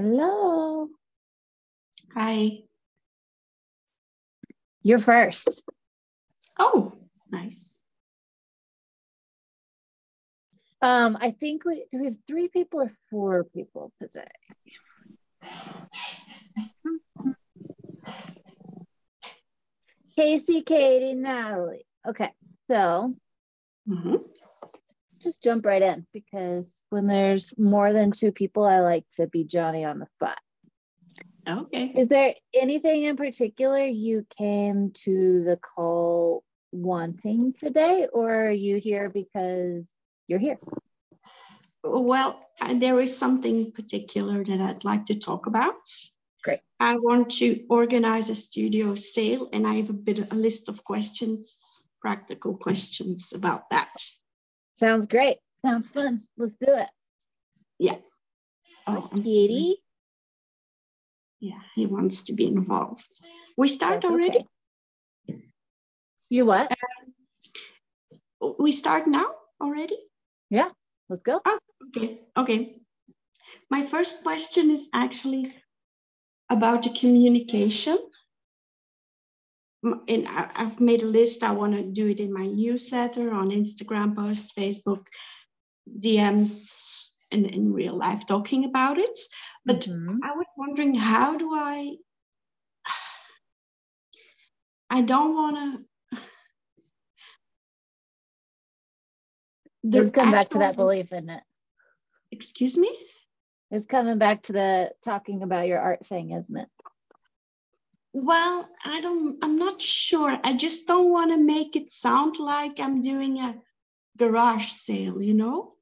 Hello. Hi. You're first. Oh, nice. Um, I think we we have three people or four people today. Casey, Katie, Natalie. Okay, so hmm just jump right in because when there's more than two people, I like to be Johnny on the spot. Okay. Is there anything in particular you came to the call wanting today, or are you here because you're here? Well, uh, there is something particular that I'd like to talk about. Great. I want to organize a studio sale, and I have a bit of a list of questions, practical questions about that. Sounds great. Sounds fun. Let's do it. Yeah. Oh, Yeah, he wants to be involved. We start That's already. okay. You what? Um, we start now already. Yeah, let's go. Oh, okay, okay. My first question is actually about the communication. And I've made a list. I want to do it in my newsletter, on Instagram posts, Facebook, DMs, and in real life talking about it. But Mhm. I was wondering, how do I? I don't want to. Just come back to that belief, isn't it? Excuse me. It's coming back to the talking about your art thing, isn't it? Well, I don't, I'm not sure. I just don't want to make it sound like I'm doing a garage sale, you know?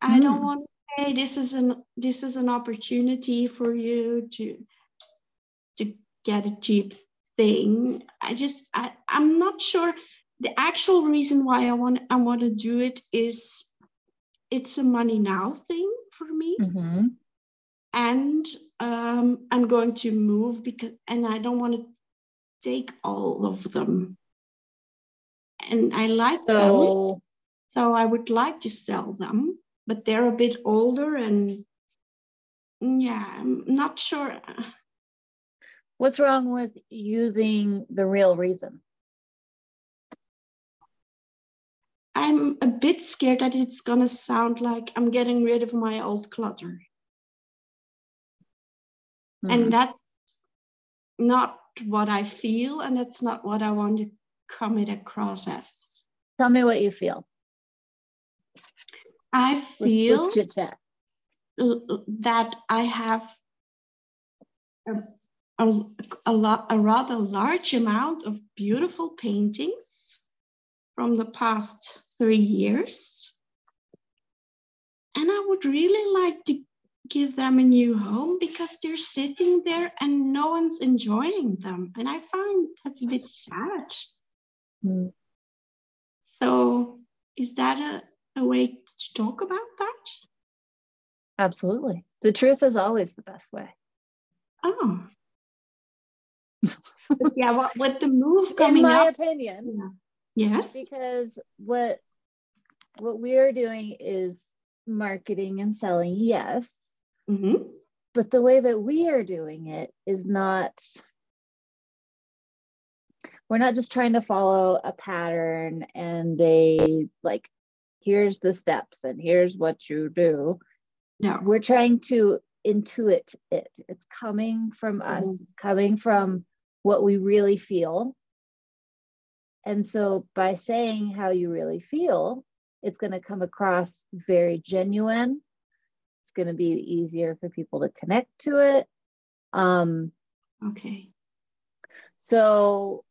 I don't Mm. want to say this is an this is an opportunity for you to to get a cheap thing. I just I, I'm not sure the actual reason why I want I want to do it is it's a money now thing for me Mm-hmm. And um, I'm going to move because, and I don't want to take all of them. And I like them, So, so I would like to sell them, but they're a bit older and yeah, I'm not sure. what's wrong with using the real reason? I'm a bit scared that it's gonna sound like I'm getting rid of my old clutter, Mhm. and that's not what I feel, and that's not what I want to come it across as. Tell me what you feel. I Let's, feel let's chat. that I have a, a, a, lot, a rather large amount of beautiful paintings from the past three years. And I would really like to give them a new home because they're sitting there and no one's enjoying them. And I find that's a bit sad. Mm. So, is that a, a way to talk about that? Absolutely. The truth is always the best way. Oh. Yeah, what, with the move coming In my up. opinion, Yes. because what what we're doing is marketing and selling, yes, hmm but the way that we are doing it is not we're not just trying to follow a pattern and they like here's the steps and here's what you do. No. we're trying to intuit it. It's coming from us. Mhm. it's coming from what we really feel. And so by saying how you really feel it's going to come across very genuine it's going to be easier for people to connect to it um Okay. so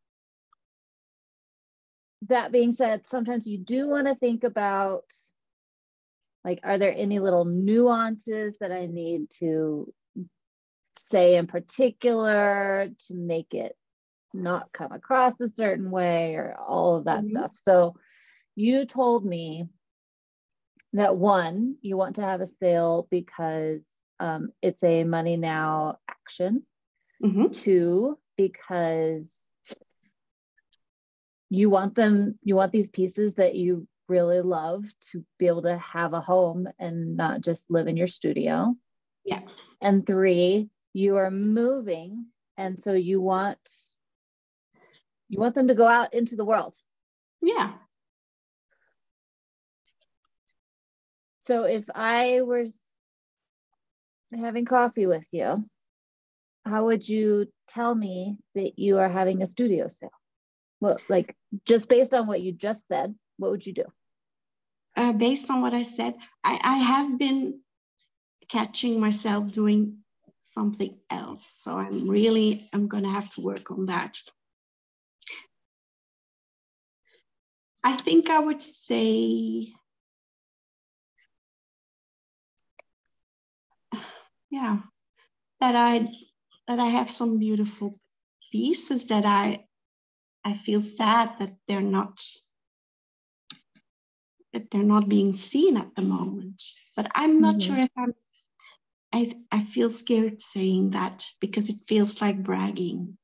that being said sometimes you do want to think about like are there any little nuances that i need to say in particular to make it not come across a certain way or all of that Mhm. stuff so you told me that one you want to have a sale because um, it's a money now action hmm two because you want them you want these pieces that you really love to be able to have a home and not just live in your studio Yeah. And three, you are moving. And so you want you want them to go out into the world. Yeah. So if I was having coffee with you, how would you tell me that you are having a studio sale? Well, like just based on what you just said, what would you do? Uh, based on what I said, I, I have been catching myself doing something else. So I'm really, I'm going to have to work on that. I think I would say, yeah, that I that I have some beautiful pieces that I I feel sad that they're not that they're not being seen at the moment. But I'm not mm-hmm. sure if I'm I I feel scared saying that because it feels like bragging.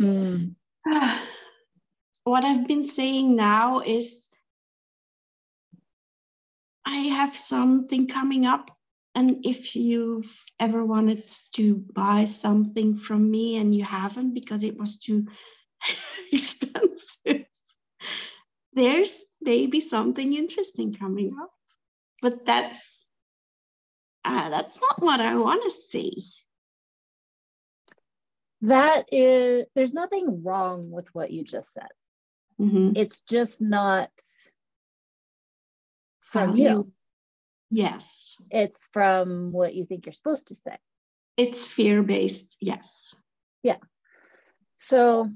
Mm. what I've been saying now is I have something coming up and if you've ever wanted to buy something from me and you haven't because it was too expensive, there's maybe something interesting coming up. But that's uh, that's not what I want to see. That is, there's nothing wrong with what you just said. Mm-hmm. It's just not from you. Yes. It's from what you think you're supposed to say. It's fear based. Yes. Yeah. So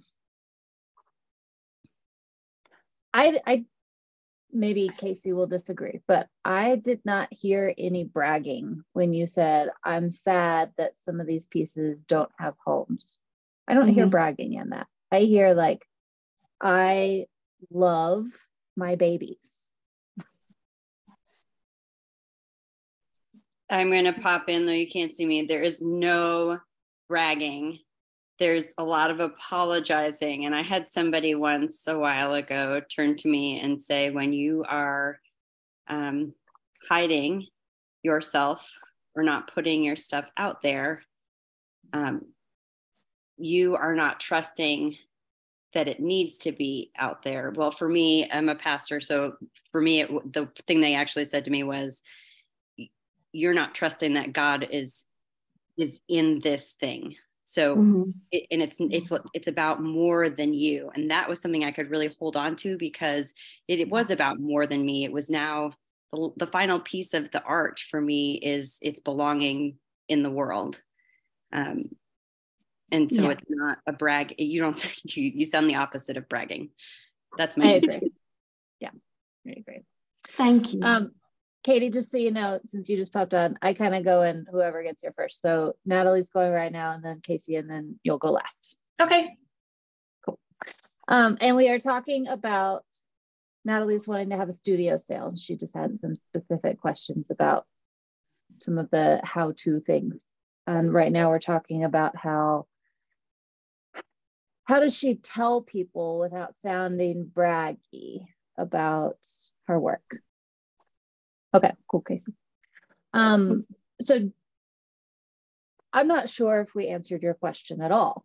I I maybe Casey will disagree, but I did not hear any bragging when you said I'm sad that some of these pieces don't have homes. I don't mm-hmm. hear bragging in that. I hear like I love my babies. I'm going to pop in, though you can't see me. There is no bragging. There's a lot of apologizing. And I had somebody once a while ago turn to me and say, when you are um, hiding yourself or not putting your stuff out there, um, you are not trusting that it needs to be out there. Well, for me, I'm a pastor. So for me, it, the thing they actually said to me was, you're not trusting that God is is in this thing. So mm-hmm. it, and it's it's it's about more than you, and that was something I could really hold on to because it, it was about more than me. It was now the, the final piece of the art for me is it's belonging in the world. Um, and so yeah. it's not a brag. You don't you you sound the opposite of bragging. That's my I agree. Yeah, I agree. Thank you. Um, Katie, just so you know, since you just popped on, I kind of go in whoever gets here first. So Natalie's going right now, and then Casey, and then you'll go last. Okay. Cool. Um, and we are talking about Natalie's wanting to have a studio sale. and She just had some specific questions about some of the how-to things. And right now we're talking about how how does she tell people without sounding braggy about her work? Okay, cool, Casey. Um, so I'm not sure if we answered your question at all.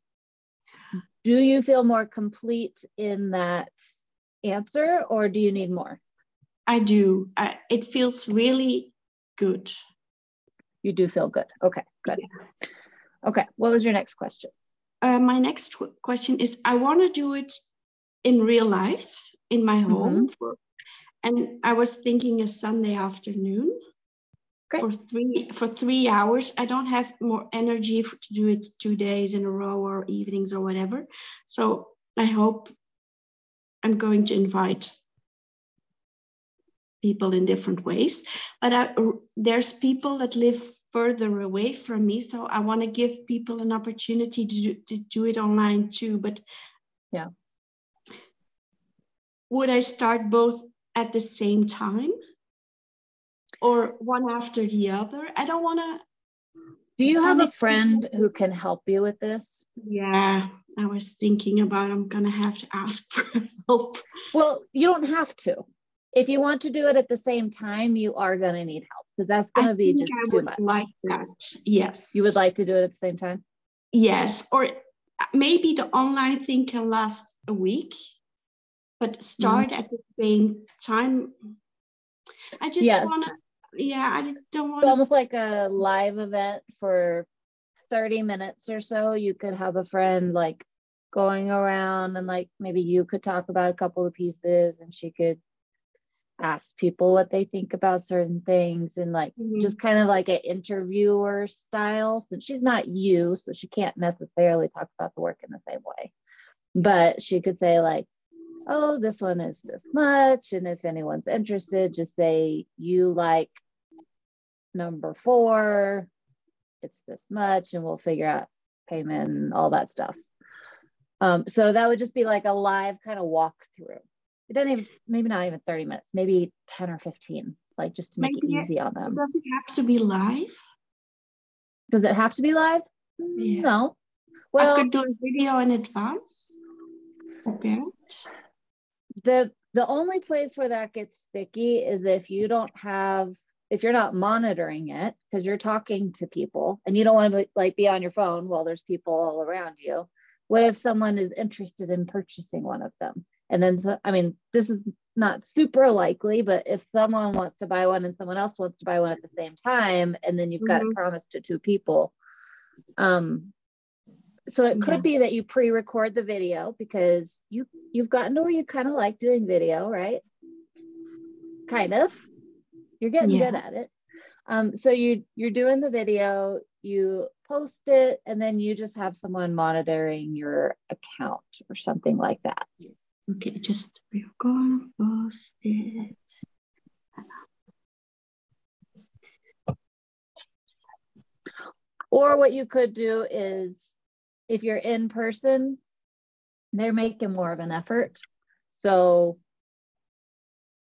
Do you feel more complete in that answer or do you need more? I do. I, it feels really good. You do feel good. Okay, good. Yeah. Okay, what was your next question? Uh, my next question is I want to do it in real life in my home mm-hmm. for and I was thinking a Sunday afternoon Great. for three for three hours. I don't have more energy to do it two days in a row or evenings or whatever. So I hope I'm going to invite people in different ways. But I, there's people that live further away from me, so I want to give people an opportunity to do, to do it online too. But yeah, would I start both at the same time or one after the other. I don't want to. Do you have a friend who can help you with this? Yeah, I was thinking about I'm going to have to ask for help. Well, you don't have to. If you want to do it at the same time, you are going to need help. because that's going to be just I too much. Like that, yes. You would like to do it at the same time. Yes, or uh, maybe the online thing can last a week, but start mm-hmm. at the same time. I just yes. want to. Yeah, I don't want. It's almost like a live event for 30 minutes or so. You could have a friend like going around and like maybe you could talk about a couple of pieces and she could ask people what they think about certain things and like mm-hmm. just kind of like an interviewer style since she's not you so she can't necessarily talk about the work in the same way but she could say like oh this one is this much and if anyone's interested just say you like number four it's this much and we'll figure out payment and all that stuff. Um, so that would just be like a live kind of walkthrough. It doesn't even maybe not even 30 minutes maybe 10 or 15 like just to make maybe it easy on them. does it have to be live? Does it have to be live? Yeah. no. Well I could do a video in advance okay the the only place where that gets sticky is if you don't have if you're not monitoring it because you're talking to people and you don't want to like be on your phone while there's people all around you what if someone is interested in purchasing one of them and then, so, I mean, this is not super likely, but if someone wants to buy one and someone else wants to buy one at the same time, and then you've mm-hmm. got to promise to two people. Um, so it could yeah. be that you pre-record the video because you you've gotten to where you kind of like doing video, right? Kind of. You're getting yeah. good at it. Um, so you you're doing the video, you post it, and then you just have someone monitoring your account or something like that. Okay, just gonna post it. Or what you could do is if you're in person, they're making more of an effort. So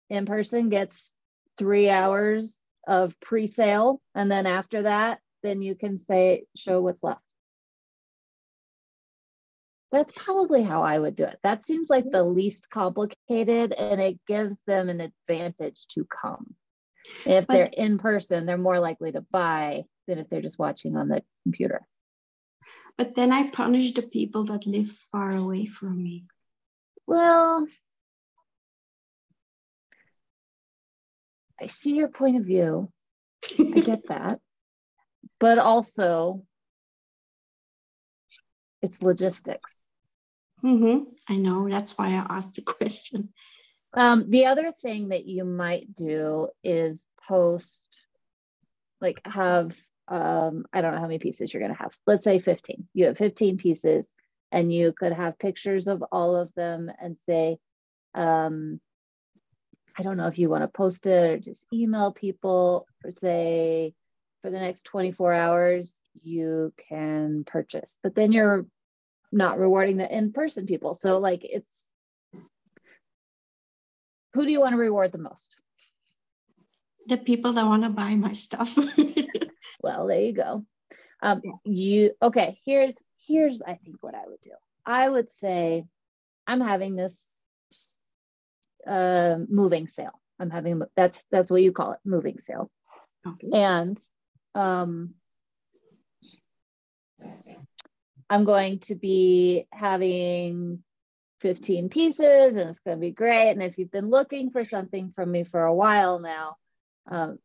in person gets three hours of pre-sale. And then after that, then you can say, show what's left. That's probably how I would do it. That seems like the least complicated and it gives them an advantage to come. If but, they're in person, they're more likely to buy than if they're just watching on the computer. But then I punish the people that live far away from me. Well, I see your point of view. I get that. But also, it's logistics. Mm-hmm. I know. That's why I asked the question. Um, the other thing that you might do is post, like, have, um, I don't know how many pieces you're going to have. Let's say 15. You have 15 pieces, and you could have pictures of all of them and say, um, I don't know if you want to post it or just email people or say, for the next 24 hours, you can purchase. But then you're not rewarding the in-person people. So like it's who do you want to reward the most? The people that want to buy my stuff. well, there you go. Um, you okay? Here's here's I think what I would do. I would say I'm having this uh, moving sale. I'm having that's that's what you call it, moving sale. Okay. And um, I'm going to be having 15 pieces and it's going to be great. And if you've been looking for something from me for a while now, um,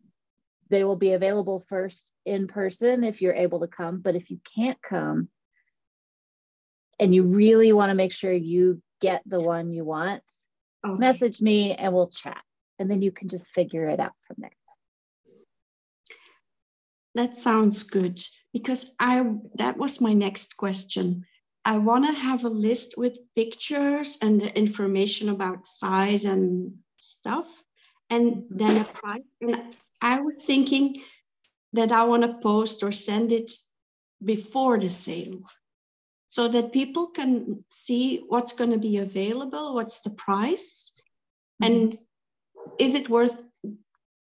they will be available first in person if you're able to come. But if you can't come and you really want to make sure you get the one you want, okay. message me and we'll chat. And then you can just figure it out from there. That sounds good because I that was my next question. I want to have a list with pictures and the information about size and stuff, and then a price. And I was thinking that I want to post or send it before the sale so that people can see what's going to be available, what's the price, mm-hmm. and is it worth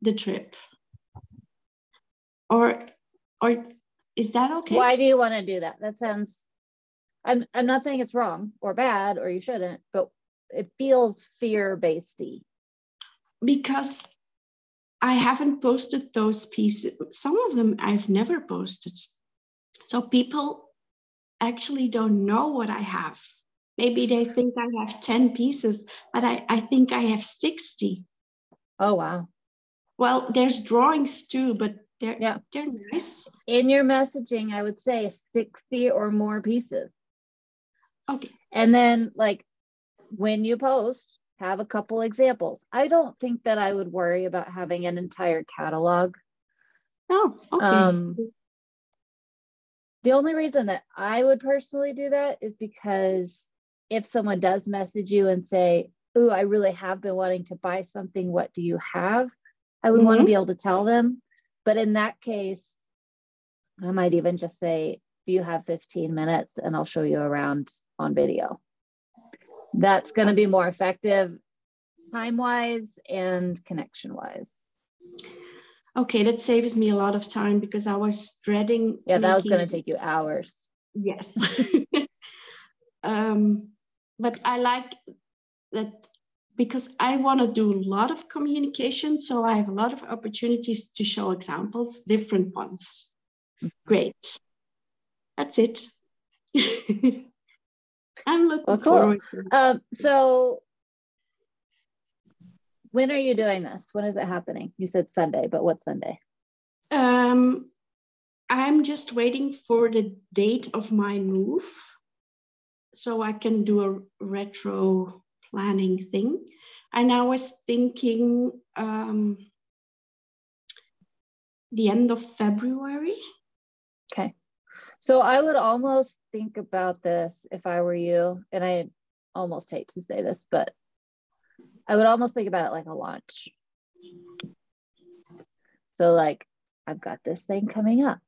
the trip? or or is that okay why do you want to do that that sounds i'm i'm not saying it's wrong or bad or you shouldn't but it feels fear basedy because I haven't posted those pieces. Some of them I've never posted. So people actually don't know what I have. Maybe they think I have 10 pieces, but I, I think I have 60. Oh, wow. Well, there's drawings too, but they're, Yeah. they're nice. In your messaging, I would say 60 or more pieces. Okay. And then, like, when you post, have a couple examples. I don't think that I would worry about having an entire catalog. Oh, okay. Um, the only reason that I would personally do that is because if someone does message you and say, "Ooh, I really have been wanting to buy something. What do you have?" I would want to be able to tell them. But in that case, I might even just say, "Do you have 15 minutes?" and I'll show you around on video. That's going to be more effective time-wise and connection-wise. okay, that saves me a lot of time because I was dreading. Yeah, that was going to take you hours. Yes. um, but I like that because I want to do a lot of communication. So I have a lot of opportunities to show examples, different ones. Great. That's it. I'm looking Well, cool. forward to. Um, so when are you doing this? When is it happening? You said Sunday, but what Sunday? Um, I'm just waiting for the date of my move so I can do a retro planning thing. And I was thinking um, the end of February. So I would almost think about this if I were you, and I almost hate to say this, but I would almost think about it like a launch. So like I've got this thing coming up.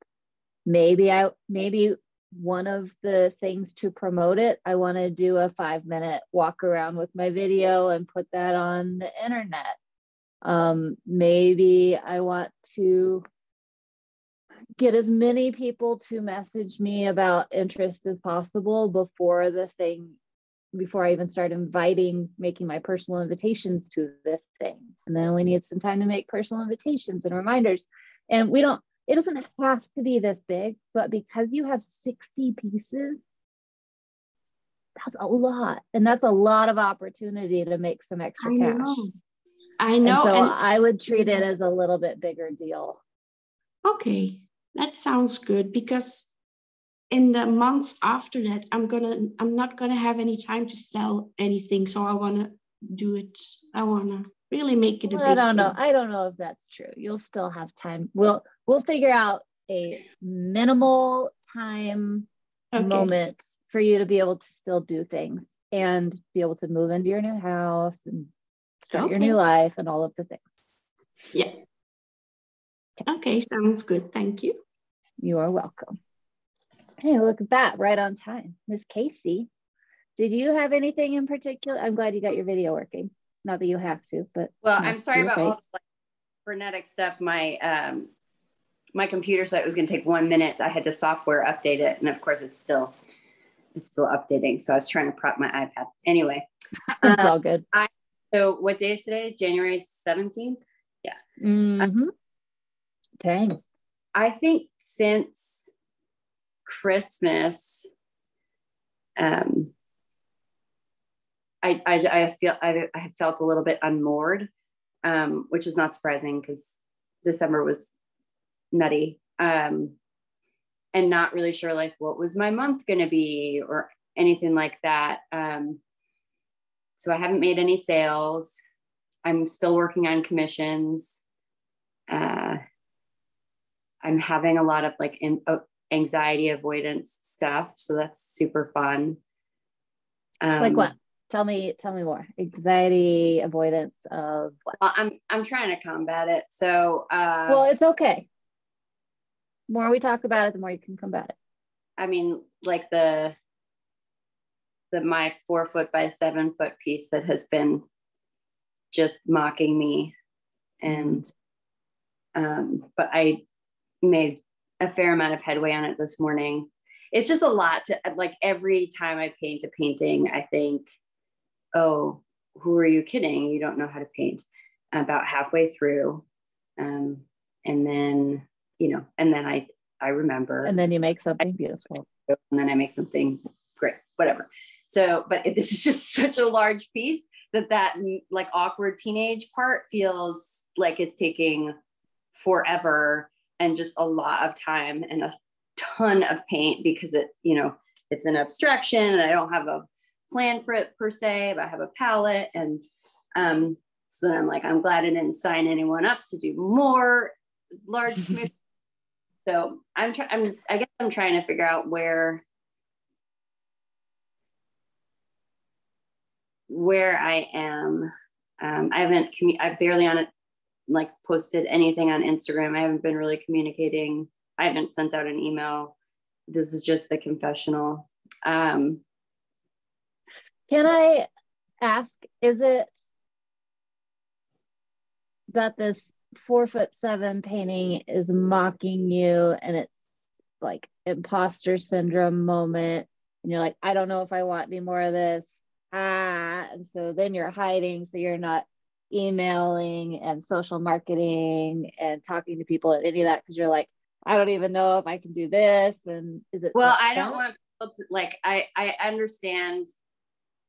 Maybe I maybe one of the things to promote it, I want to do a five minute walk around with my video and put that on the internet. Um, maybe I want to get as many people to message me about interest as possible before the thing before I even start inviting, making my personal invitations to this thing. And then we need some time to make personal invitations and reminders. And we don't, it doesn't have to be this big, but because you have 60 pieces, that's a lot. And that's a lot of opportunity to make some extra I cash. know. I And know. so and- I would treat it as a little bit bigger deal. Okay, that sounds good because in the months after that, I'm gonna I'm not gonna have any time to sell anything. So I wanna do it. I wanna really make it a Well, big I don't know. I don't know if that's true. You'll still have time. We'll we'll figure out a minimal time Okay. moment for you to be able to still do things and be able to move into your new house and start your new life and all of the things. Yeah. Okay, sounds good. Thank you. You are welcome. Hey, look at that, right on time. Miss Casey, did you have anything in particular? I'm glad you got your video working. Not that you have to, but Well, I'm sorry about all face. this like, frenetic stuff. My um, my computer said it was going to take one minute. I had to software update it, and of course, it's still it's still updating. So I was trying to prop my iPad. Anyway, It's uh, all good. so what day is today? January 17th. Yeah. Mm-hmm. Dang. I think since Christmas, um, I, I, I feel I, I have felt a little bit unmoored, um, which is not surprising because December was nutty, um, and not really sure like what was my month going to be or anything like that. Um, so I haven't made any sales. I'm still working on commissions. Uh, I'm having a lot of like in, uh, anxiety avoidance stuff, so that's super fun. Um, like what? Tell me, tell me more. Anxiety, avoidance of what? Well, I'm I'm trying to combat it. So, uh, well, it's okay. The more we talk about it, the more you can combat it. I mean, like the the my four foot by seven foot piece that has been just mocking me, and um, but I made a fair amount of headway on it this morning. It's just a lot to like every time I paint a painting, I think, oh, who are you kidding? You don't know how to paint. About halfway through, Um, and then, you know, and then I, I remember. And then you make something beautiful. And then I make something great, whatever. So, but this is just such a large piece that that like awkward teenage part feels like it's taking forever and just a lot of time and a ton of paint because it, you know, it's an abstraction and I don't have a plan for it per se, but I have a palette. And um, so then I'm like, I'm glad I didn't sign anyone up to do more large commissions. so I'm trying, I'm, I guess I'm trying to figure out where, where I am. Um, I haven't, commu- I barely on it, like posted anything on Instagram. I haven't been really communicating. I haven't sent out an email. This is just the confessional. Um, Can I ask, is it that this four foot seven painting is mocking you and it's like imposter syndrome moment and you're like i don't know if i want any more of this ah and so then you're hiding so you're not emailing and social marketing and talking to people at any of that because you're like i don't even know if i can do this and is it well i don't want people to like i i understand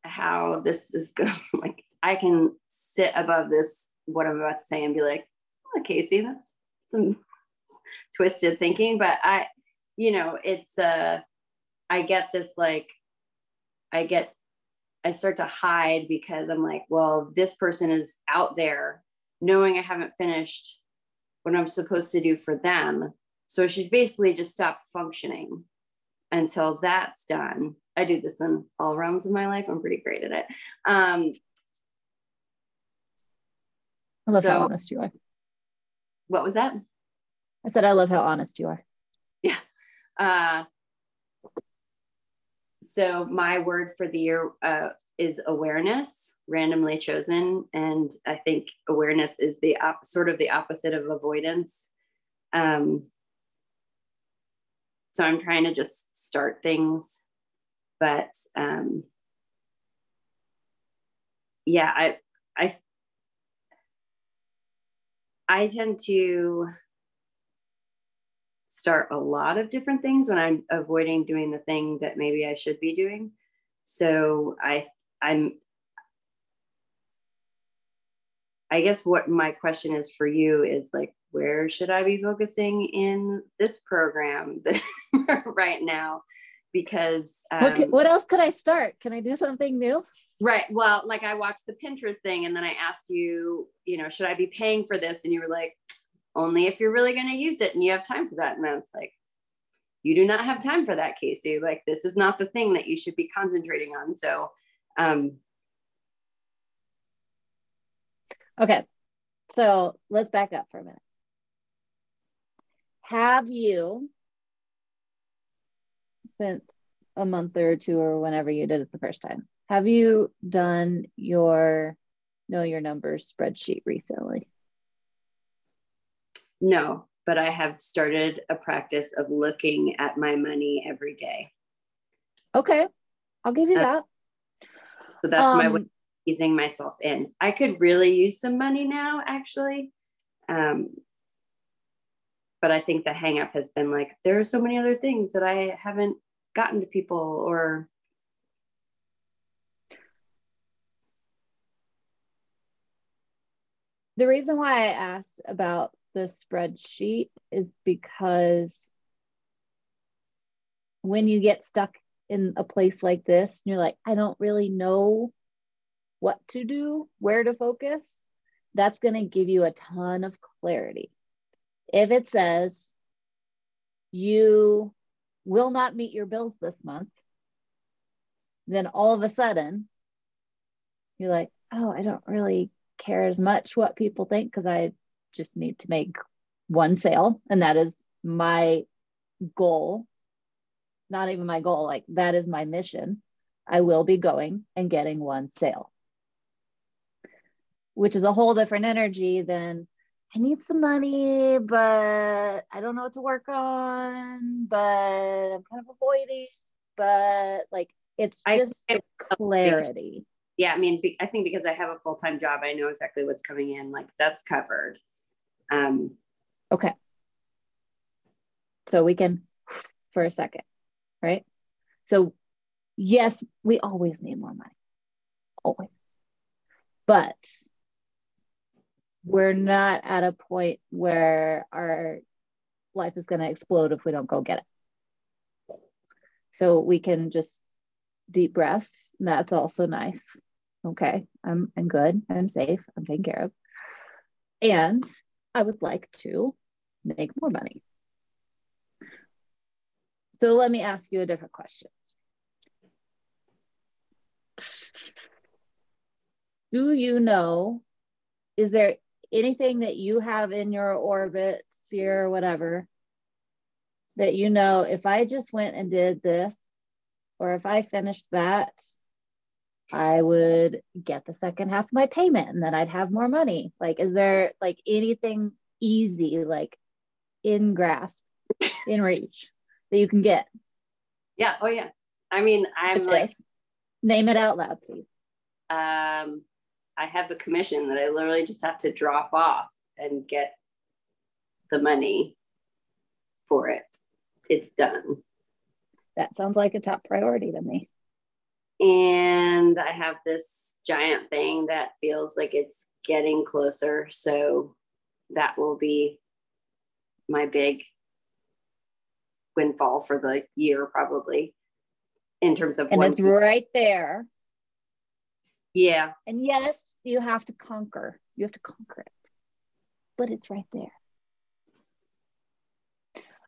how this is going like i can sit above this what i'm about to say and be like oh, casey that's some twisted thinking but i you know it's uh i get this like i get I start to hide because I'm like, well, this person is out there knowing I haven't finished what I'm supposed to do for them. So I should basically just stop functioning until that's done. I do this in all realms of my life. I'm pretty great at it. Um, I love so, how honest you are. What was that? I said, I love how honest you are. Yeah. Uh, so my word for the year uh, is awareness, randomly chosen, and I think awareness is the op- sort of the opposite of avoidance. Um, so I'm trying to just start things, but um, yeah, I I I tend to start a lot of different things when I'm avoiding doing the thing that maybe I should be doing. So I I'm I guess what my question is for you is like where should I be focusing in this program right now? Because um, what, what else could I start? Can I do something new? Right. Well, like I watched the Pinterest thing and then I asked you, you know, should I be paying for this? And you were like, only if you're really going to use it and you have time for that. And I was like, you do not have time for that, Casey. Like, this is not the thing that you should be concentrating on. So, um, okay. So let's back up for a minute. Have you, since a month or two or whenever you did it the first time, have you done your know your numbers spreadsheet recently? No, but I have started a practice of looking at my money every day. Okay, I'll give you that. So that's um, my way of easing myself in. I could really use some money now, actually. Um, but I think the hangup has been like, there are so many other things that I haven't gotten to people or the reason why I asked about the spreadsheet is because when you get stuck in a place like this and you're like, I don't really know what to do, where to focus, that's going to give you a ton of clarity. If it says you will not meet your bills this month, then all of a sudden you're like, oh, I don't really care as much what people think because I just need to make one sale and that is my goal. Not even my goal like that is my mission. I will be going and getting one sale which is a whole different energy than i need some money but i don't know what to work on but i'm kind of avoiding but like it's just it's clarity. Yeah i mean i think because i have a full-time job i know exactly what's coming in like that's covered Um, Okay. So we can for a second, right? So yes, we always need more money. Always. But we're not at a point where our life is going to explode if we don't go get it. So we can just deep breaths. That's also nice. Okay, I'm I'm good. I'm safe. I'm taken care of. And I would like to make more money. So let me ask you a different question. Do you know, is there anything that you have in your orbit, sphere, or whatever, that you know if I just went and did this, or if I finished that, I would get the second half of my payment and then I'd have more money. Like, is there like anything easy, like in grasp, in reach that you can get? yeah. Oh yeah. I mean, I'm Which like, is- name it out loud, please. um, I have a commission that I literally just have to drop off and get the money for it. It's done. That sounds like a top priority to me. And I have this giant thing that feels like it's getting closer. So that will be my big windfall for the year, probably in terms of And it's right there. yeah. And yes, you have to conquer. You have to conquer it. But it's right there.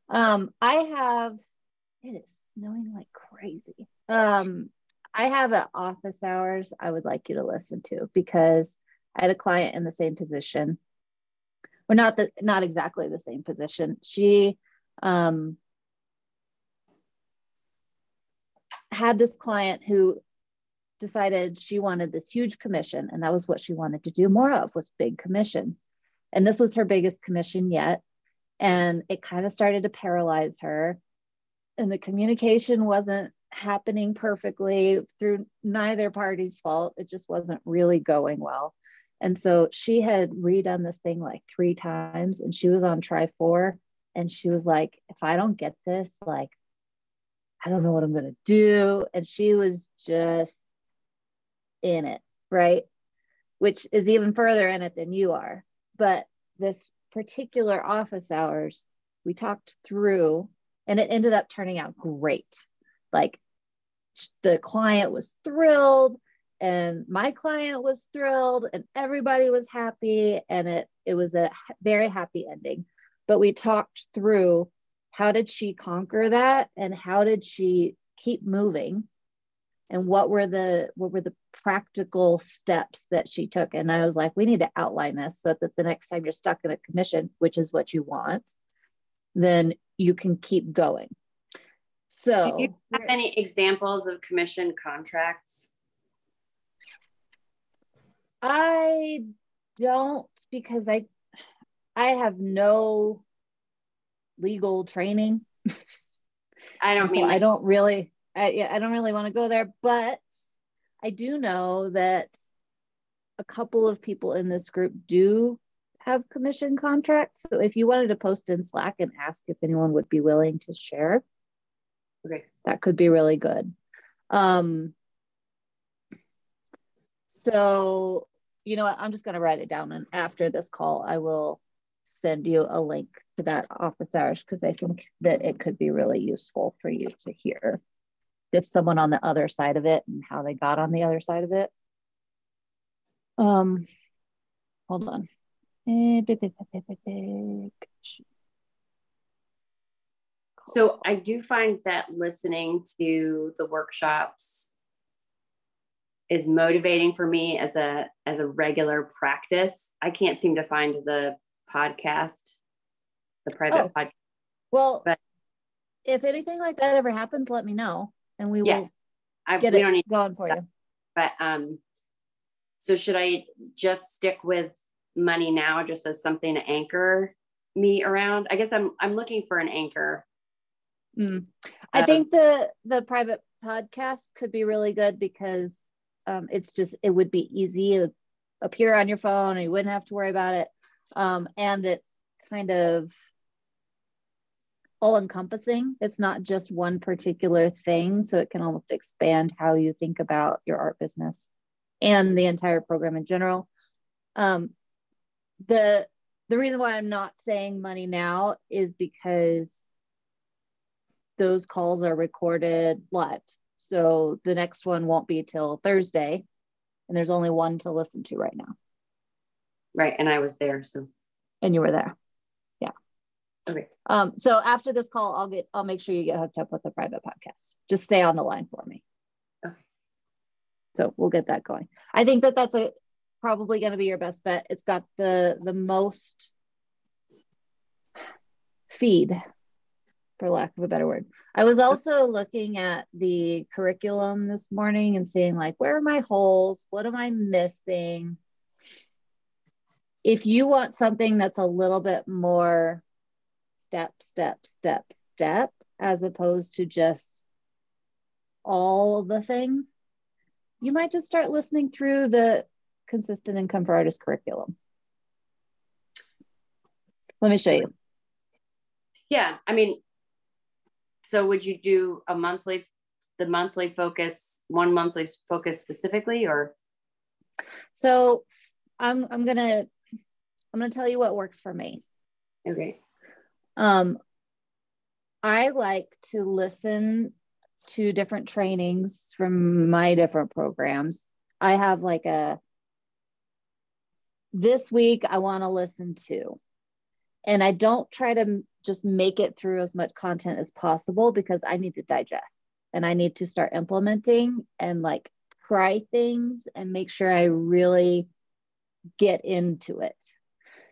Um, I have it is snowing like crazy. Um, I have an office hours I would like you to listen to because I had a client in the same position. Or not the not exactly the same position. She um had this client who decided she wanted this huge commission and that was what she wanted to do more of was big commissions and this was her biggest commission yet and it kind of started to paralyze her and the communication wasn't happening perfectly through neither party's fault it just wasn't really going well and so she had redone this thing like three times and she was on try four and she was like if i don't get this like i don't know what i'm going to do and she was just in it, right? Which is even further in it than you are. But this particular office hours, we talked through and it ended up turning out great. Like the client was thrilled and my client was thrilled and everybody was happy and it it was a very happy ending. But we talked through how did she conquer that and how did she keep moving and what were the what were the practical steps that she took and i was like we need to outline this so that the next time you're stuck in a commission which is what you want then you can keep going so Do you have any examples of commission contracts? i don't because i i have no legal training I don't so mean I don't really, I, yeah, I don't really want to go there, but I do know that a couple of people in this group do have commission contracts. So if you wanted to post in Slack and ask if anyone would be willing to share, okay. that could be really good. Um, so, you know what, I'm just going to write it down. And after this call, I will send you a link to that office hours because I think that it could be really useful for you to hear just someone on the other side of it and how they got on the other side of it. Um, hold on. So I do find that listening to the workshops is motivating for me as a as a regular practice. I can't seem to find the podcast, the private Oh. podcast. Well, But- if anything like that ever happens, let me know and we Yeah. will I get we it don't need going for you. but um so should I just stick with money now just as something to anchor me around? I guess I'm I'm looking for an anchor. Mm. I Um, think the the private podcast could be really good because um, it's just it would be easy to appear on your phone and you wouldn't have to worry about it. Um, and it's kind of all encompassing. It's not just one particular thing. So it can almost expand how you think about your art business and the entire program in general. Um, the the reason why I'm not saying money now is because those calls are recorded live. So the next one won't be till Thursday. And there's only one to listen to right now. Right. And I was there. So and you were there. Yeah. Okay. Um, so after this call, I'll get I'll make sure you get hooked up with a private podcast. Just stay on the line for me. Okay. So we'll get that going. I think that that's a probably going to be your best bet. It's got the the most feed, for lack of a better word. I was also looking at the curriculum this morning and seeing like where are my holes? What am I missing? If you want something that's a little bit more step, step, step, step, as opposed to just all the things, you might just start listening through the consistent income for artists curriculum. Let me show you. Yeah, I mean, so would you do a monthly, the monthly focus, one monthly focus specifically, or? So I'm I'm gonna I'm gonna tell you what works for me. Okay. Um, I like to listen to different trainings from my different programs. I have like a this week I want to listen to. And I don't try to just make it through as much content as possible because I need to digest and I need to start implementing and like try things and make sure I really get into it.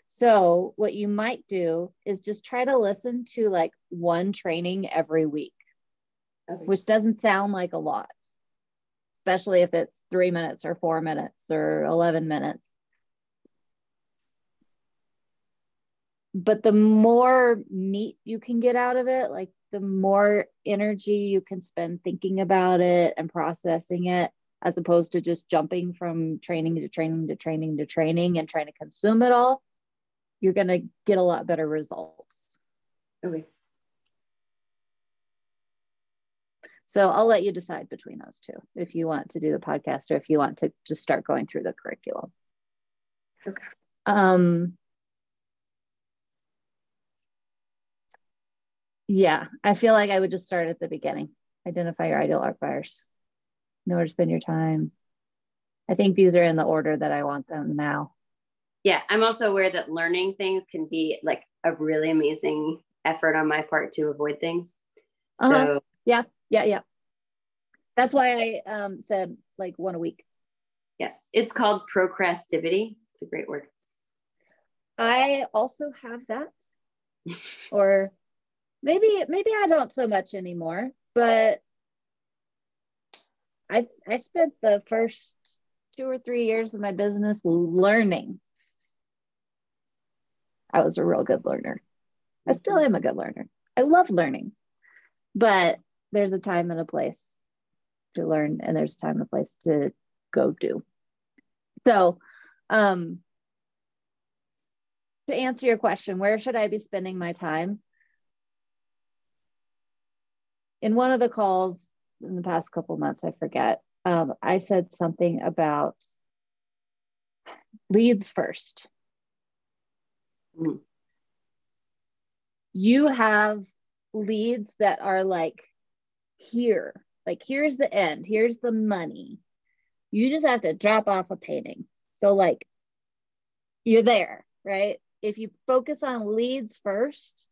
So, what you might do is just try to listen to like one training every week, okay. which doesn't sound like a lot, especially if it's three minutes or four minutes or 11 minutes. But the more meat you can get out of it, like the more energy you can spend thinking about it and processing it, as opposed to just jumping from training to training to training to training and trying to consume it all, you're going to get a lot better results. Okay. So I'll let you decide between those two if you want to do the podcast or if you want to just start going through the curriculum. Okay. Um, Yeah, I feel like I would just start at the beginning. Identify your ideal art buyers. Know where to spend your time. I think these are in the order that I want them now. Yeah, I'm also aware that learning things can be like a really amazing effort on my part to avoid things. Uh-huh. So uh-huh. yeah, yeah, yeah. That's why I um, said like one a week. Yeah, it's called procrastivity. It's a great word. I also have that, or maybe maybe I don't so much anymore, but I I spent the first two or three years of my business learning. I was a real good learner. I still am a good learner. I love learning, but there's a time and a place to learn, and there's a time and a place to go do. So, um, to answer your question, where should I be spending my time? In one of the calls in the past couple months, I forget, um, I said something about leads first. Mm. You have leads that are like here, like here's the end, here's the money. You just have to drop off a painting. So, like, you're there, right? If you focus on leads first,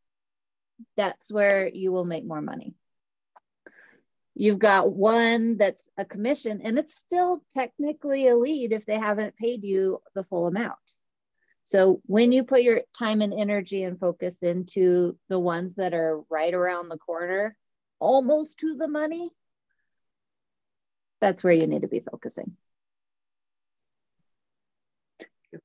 that's where you will make more money. You've got one that's a commission, and it's still technically a lead if they haven't paid you the full amount. So when you put your time and energy and focus into the ones that are right around the corner, almost to the money, that's where you need to be focusing.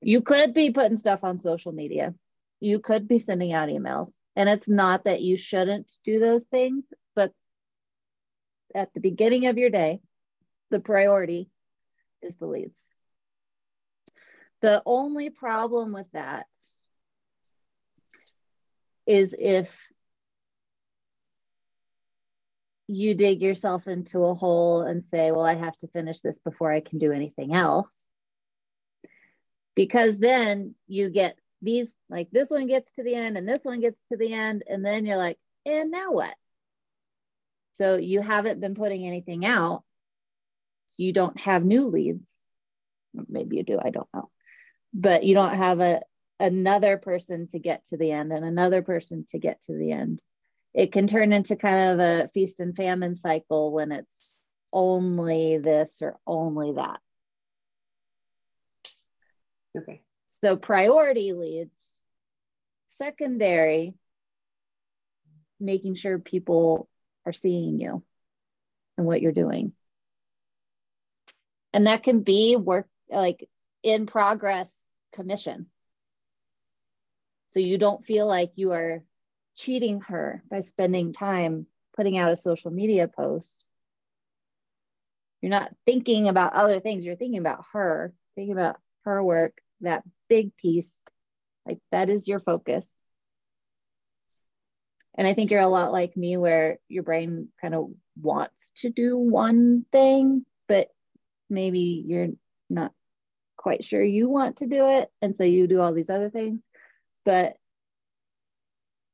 You could be putting stuff on social media. You could be sending out emails. And it's not that you shouldn't do those things, at the beginning of your day, the priority is the leads. The only problem with that is if you dig yourself into a hole and say, well, I have to finish this before I can do anything else. Because then you get these, like this one gets to the end and this one gets to the end. And then you're like, and now what? So you haven't been putting anything out. You don't have new leads. Maybe you do, I don't know. But you don't have a another person to get to the end and another person to get to the end it can turn into kind of a feast and famine cycle when it's only this or only that. Okay. So priority leads, secondary, making sure people are seeing you and what you're doing. And that can be work like in progress commission. So you don't feel like you are cheating her by spending time putting out a social media post. You're not thinking about other things, you're thinking about her, thinking about her work, that big piece. Like that is your focus. And I think you're a lot like me, where your brain kind of wants to do one thing, but maybe you're not quite sure you want to do it. And so you do all these other things. But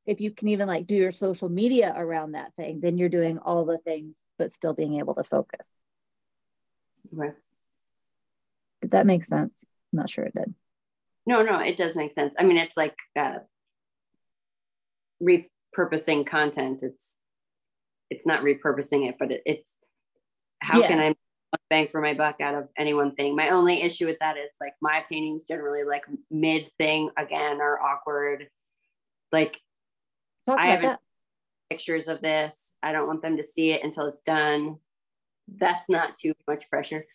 if you can even like do your social media around that thing, then you're doing all the things, but still being able to focus. Right. Did that make sense? I'm not sure it did. No, no, it does make sense. I mean, it's like uh, repurposing content. It's it's not repurposing it, but it, it's how yeah. can I bang for my buck out of any one thing? My only issue with that is like my paintings generally like mid thing again are awkward. Like Talk I haven't pictures of this. I don't want them to see it until it's done. That's not too much pressure.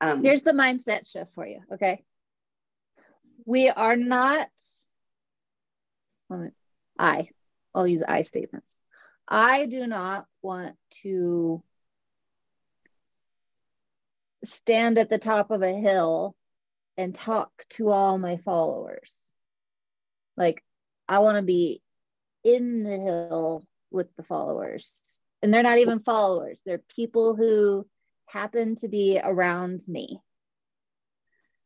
Um, Here's the mindset shift for you. Okay. We are not, me, I, I'll use I statements. I do not want to stand at the top of a hill and talk to all my followers. Like, I want to be in the hill with the followers. And they're not even followers, they're people who happen to be around me.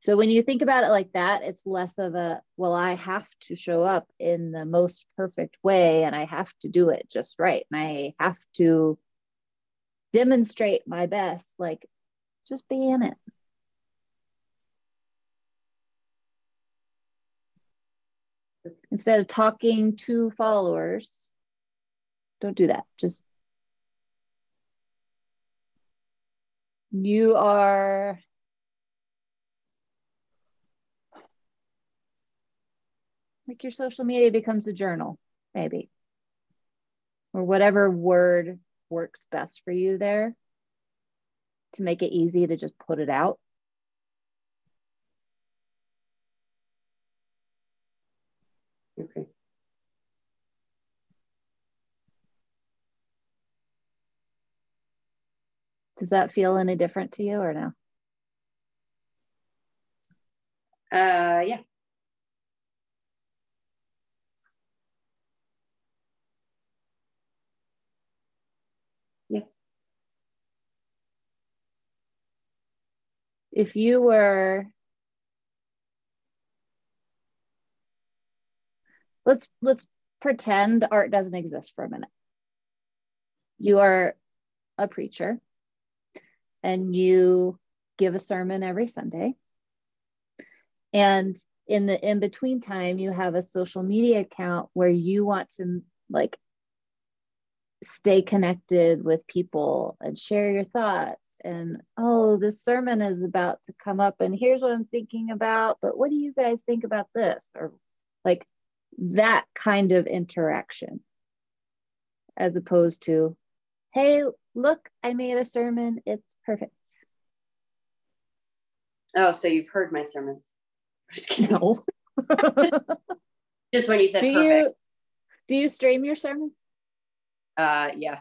So when you think about it like that, it's less of a, well, I have to show up in the most perfect way and I have to do it just right. And I have to demonstrate my best. Like, just be in it. instead of talking to followers, don't do that. Just you are like your social media becomes a journal, maybe, or whatever word works best for you there to make it easy to just put it out. Okay. Does that feel any different to you or no? Uh, yeah. Yeah. If you were let's let's pretend art doesn't exist for a minute. You are a preacher and you give a sermon every Sunday. And in the in between time, you have a social media account where you want to like stay connected with people and share your thoughts. And oh, this sermon is about to come up, and here's what I'm thinking about. But what do you guys think about this? Or like that kind of interaction as opposed to, hey, look, I made a sermon. It's perfect. Oh, so you've heard my sermons. No. Just when you said do perfect. You, do you stream your sermons? Uh, yeah.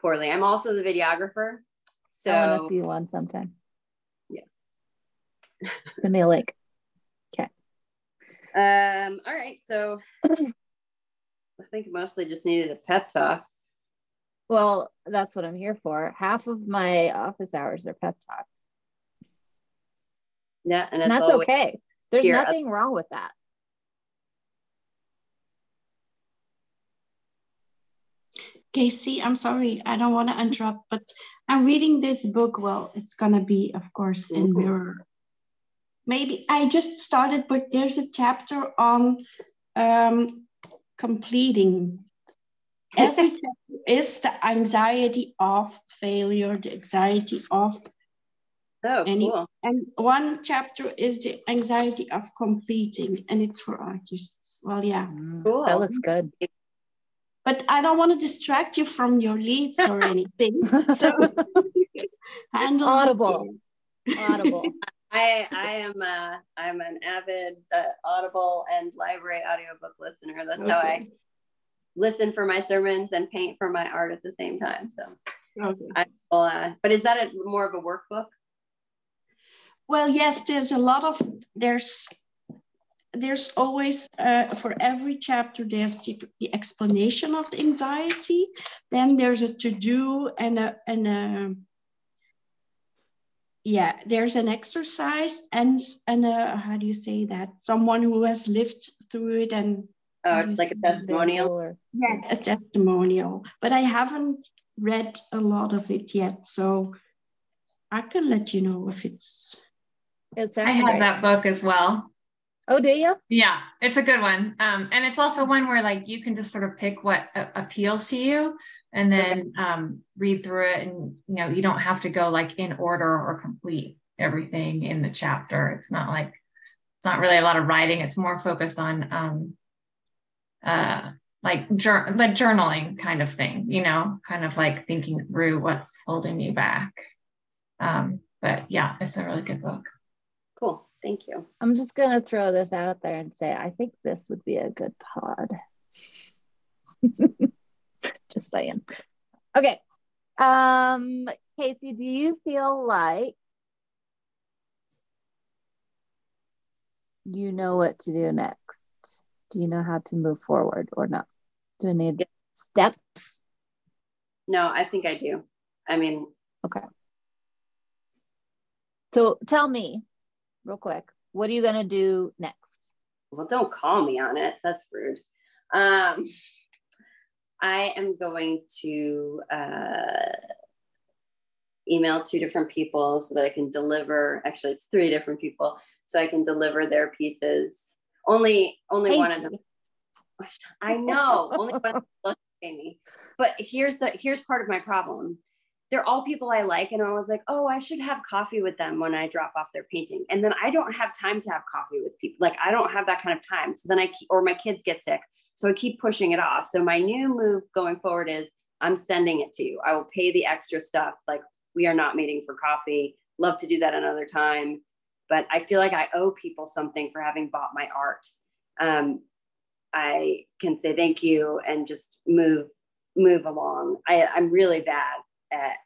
Poorly. I'm also the videographer. So I want to see one sometime. Yeah. the me a Okay. Um, all right. So I think mostly just needed a pep talk. Well, that's what I'm here for. Half of my office hours are pep talks. Yeah, and, and that's okay. There's here. nothing wrong with that. Casey, I'm sorry, I don't want to interrupt, but I'm reading this book. Well, it's gonna be, of course, in mm-hmm. mirror. Maybe I just started, but there's a chapter on um, completing. Every chapter is the anxiety of failure, the anxiety of Oh, any, cool. And one chapter is the anxiety of completing, and it's for artists. Well, yeah. Cool. That looks good but I don't want to distract you from your leads or anything. So handle audible. Audible. I I am a, I'm an avid uh, Audible and library audiobook listener. That's okay. how I listen for my sermons and paint for my art at the same time. So, okay. I will, uh, but is that a, more of a workbook? Well, yes. There's a lot of there's there's always uh, for every chapter there's the, the, explanation of the anxiety then there's a to do and a and a yeah there's an exercise and and a, how do you say that? Someone who has lived through it and oh like a testimonial? Or... yeah a testimonial. But i haven't read a lot of it yet so i can let you know if it's it i have great. that book as well Oh, do you? Yeah, it's a good one. Um, and it's also one where like you can just sort of pick what uh, appeals to you and then um, read through it. And you know, you don't have to go like in order or complete everything in the chapter. It's not like it's not really a lot of writing. It's more focused on um, uh, like jur- like journaling kind of thing. You know, kind of like thinking through what's holding you back. Um, but yeah, it's a really good book. Thank you. I'm just going to throw this out there and say I think this would be a good pod. just saying. Okay. Um, Casey, do you feel like you know what to do next? Do you know how to move forward or not? Do we need steps? No, I think I do. I mean, okay. So tell me, real quick. What are you going to do next? Well, don't call me on it. That's rude. Um, I am going to uh, email two different people so that I can deliver. Actually, it's three different people, so I can deliver their pieces. Only, only one of them. I know. only one of me. But here's the here's part of my problem they're all people I like. And I was like, oh, I should have coffee with them when I drop off their painting. And then I don't have time to have coffee with people. Like I don't have that kind of time. So then I, keep, or my kids get sick. So I keep pushing it off. So my new move going forward is I'm sending it to you. I will pay the extra stuff. Like we are not meeting for coffee. Love to do that another time. But I feel like I owe people something for having bought my art. Um, I can say thank you and just move move along. I, I'm really bad at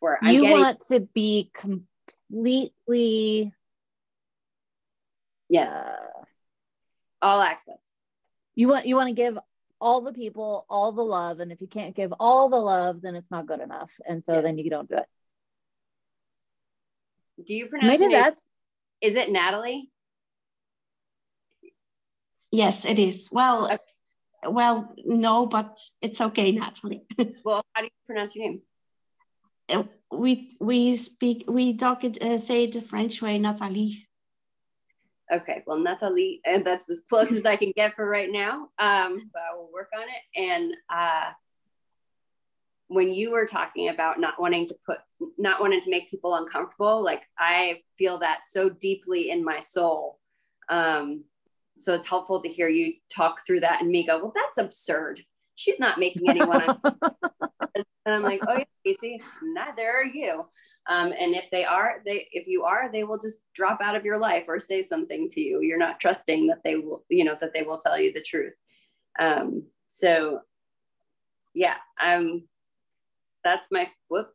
where I'm you getting, want to be completely yes. uh, all access. You want you want to give all the people all the love and if you can't give all the love then it's not good enough and so yeah. then you don't do it. Do you pronounce so maybe that's is it natalie? Yes it is. Well okay. well no but it's okay natalie. Well how do you pronounce your name we we speak we talk it uh, say it the French way, Nathalie. Okay, well, Nathalie, and that's as close as I can get for right now. Um, but I will work on it. And uh, when you were talking about not wanting to put, not wanting to make people uncomfortable, like I feel that so deeply in my soul. Um, so it's helpful to hear you talk through that and me go, well, that's absurd she's not making anyone. and I'm like, oh yeah, Casey, neither are you. Um, and if they are, they if you are, they will just drop out of your life or say something to you. You're not trusting that they will, you know, that they will tell you the truth. Um, so yeah, um, that's my whoop.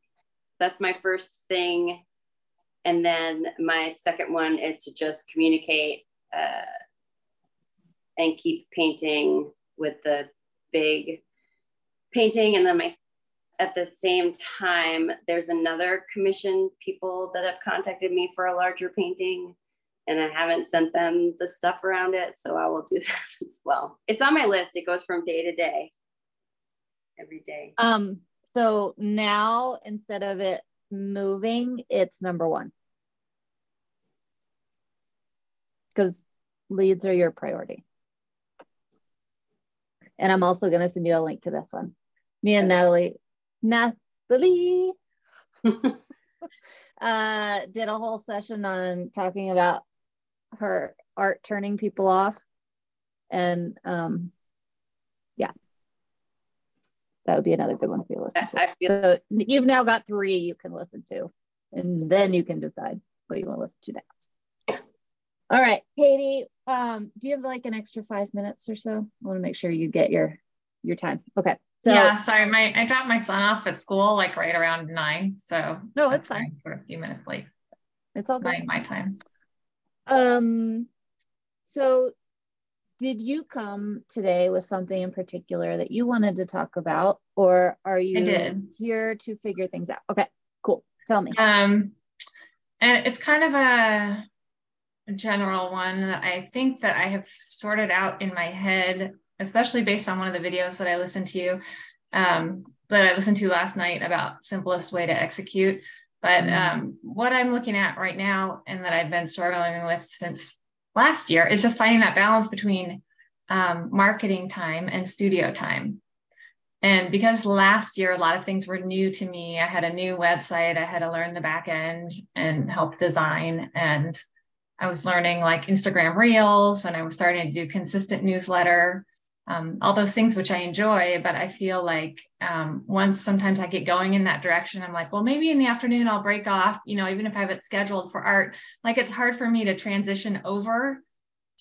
That's my first thing. And then my second one is to just communicate uh, and keep painting with the big painting. And then my at the same time, there's another commission people that have contacted me for a larger painting and I haven't sent them the stuff around it. So I will do that as well. It's on my list. It goes from day to day, every day. Um, so now instead of it moving, it's number one. Because leads are your priority. And I'm also going to send you a link to this one. Me and Natalie, Natalie uh, did a whole session on talking about her art turning people off. And um, yeah, that would be another good one for you to listen to. Feel- so you've now got three you can listen to, and then you can decide what you want to listen to next. All right, Katie, um, do you have like an extra five minutes or so? I want to make sure you get your your time. Okay. So, yeah, sorry, my I dropped my son off at school like right around nine, so no, it's fine. For a few minutes late. It's all good. My, my time. Um, so did you come today with something in particular that you wanted to talk about, or are you here to figure things out? Okay, cool. Tell me. Um, and it's kind of a general one that I think that I have sorted out in my head, especially based on one of the videos that I listened to, um, that I listened to last night about simplest way to execute. But mm-hmm. um, what I'm looking at right now and that I've been struggling with since last year is just finding that balance between um, marketing time and studio time. And because last year a lot of things were new to me, I had a new website, I had to learn the back end and help design. And I was learning like Instagram Reels and I was starting to do consistent newsletter um, all those things which I enjoy. But I feel like um, once sometimes I get going in that direction, I'm like, well, maybe in the afternoon I'll break off, you know, even if I have it scheduled for art. Like it's hard for me to transition over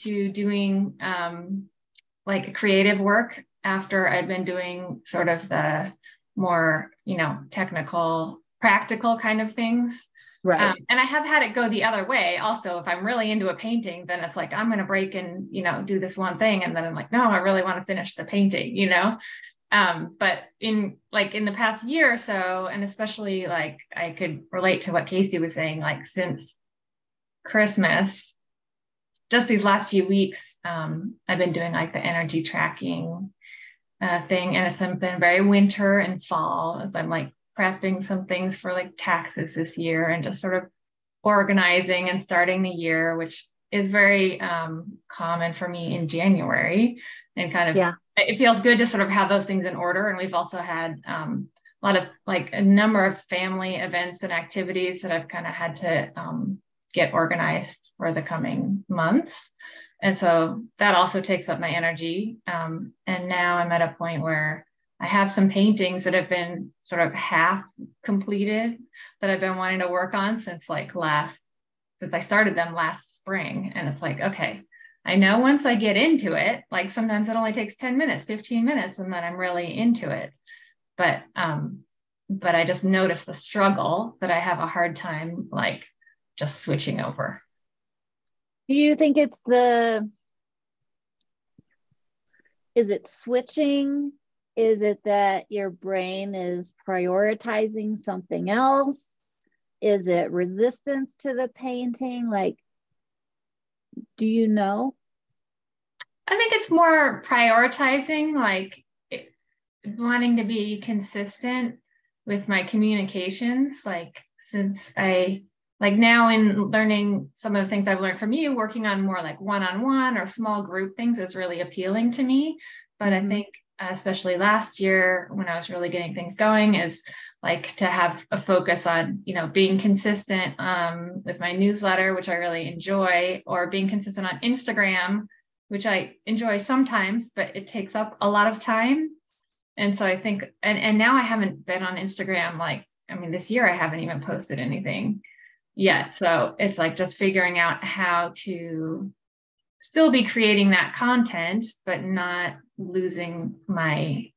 to doing um, like creative work after I've been doing sort of the more, you know, technical, practical kind of things. Right. Um, and I have had it go the other way. Also, if I'm really into a painting, then it's like I'm going to break and you know do this one thing, and then I'm like, no, I really want to finish the painting. You know. Um, but in like in the past year or so, and especially like I could relate to what Casey was saying, like since Christmas, just these last few weeks, um, I've been doing like the energy tracking uh, thing, and it's been very winter and fall as I'm like prepping some things for like taxes this year and just sort of organizing and starting the year, which is very um, common for me in January. And kind of, yeah. it feels good to sort of have those things in order. And we've also had um, a lot of like a number of family events and activities that I've kind of had to um, get organized for the coming months. And so that also takes up my energy. Um, and now I'm at a point where I have some paintings that have been sort of half completed that I've been wanting to work on since like last, since I started them last spring. And it's like, okay, I know once I get into it, like sometimes it only takes 10 minutes, 15 minutes, and then I'm really into it. But, um, but I just notice the struggle that I have a hard time like just switching over. Do you think it's the, is it switching is it that your brain is prioritizing something else? Is it resistance to the painting? Like, do you know? I think it's more prioritizing, like it, wanting to be consistent with my communications. Like, since I, like now in learning some of the things I've learned from you, working on more like one on one or small group things is really appealing to me. But mm-hmm. I think especially last year when I was really getting things going, is like to have a focus on, you know, being consistent um, with my newsletter, which I really enjoy, or being consistent on Instagram, which I enjoy sometimes, but it takes up a lot of time. And so I think, and, and now I haven't been on Instagram like, I mean, this year I haven't even posted anything yet. So it's like just figuring out how to still be creating that content, but not losing my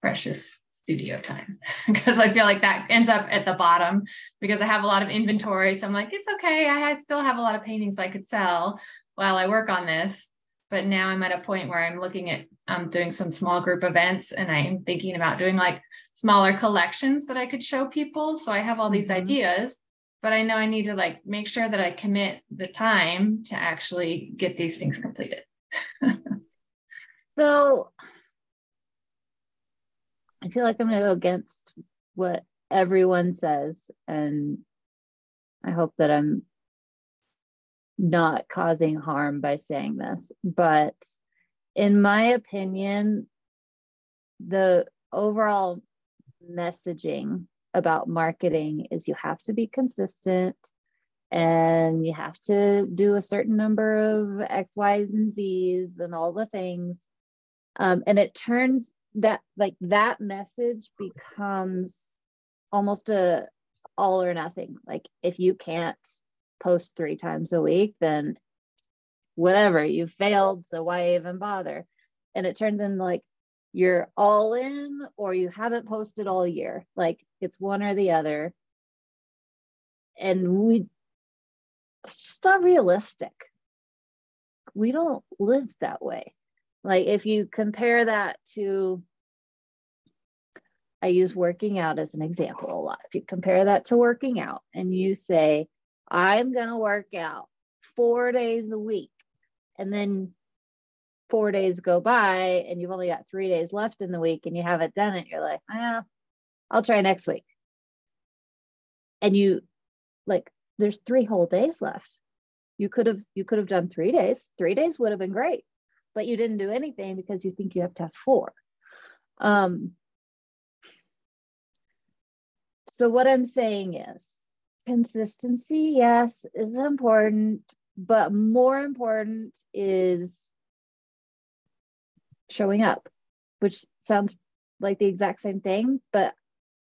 precious studio time because I feel like that ends up at the bottom because I have a lot of inventory. So I'm like, it's okay. I still have a lot of paintings I could sell while I work on this. but now I'm at a point where I'm looking at um, doing some small group events and I'm thinking about doing like smaller collections that I could show people. So I have all these mm-hmm. ideas, but I know I need to like make sure that I commit the time to actually get these things completed. so I feel like I'm going to go against what everyone says. And I hope that I'm not causing harm by saying this, but in my opinion, the overall messaging about marketing is you have to be consistent and you have to do a certain number of X, Y's, and Z's and all the things. Um, and it turns that like that message becomes almost a all or nothing. Like if you can't post three times a week, then whatever, you failed. So why even bother? And it turns in like you're all in or you haven't posted all year. Like it's one or the other. And we, it's not realistic. We don't live that way. Like if you compare that to, I use working out as an example a lot. If you compare that to working out and you say, I'm going to work out four days a week. And then four days go by and you've only got three days left in the week and you haven't done it. You're like, ah, I'll try next week. And you like, there's three whole days left. You could have, you could have done three days. Three days would have been great, but you didn't do anything because you think you have to have four. Um, so what I'm saying is consistency, yes, is important, but more important is showing up, which sounds like the exact same thing, but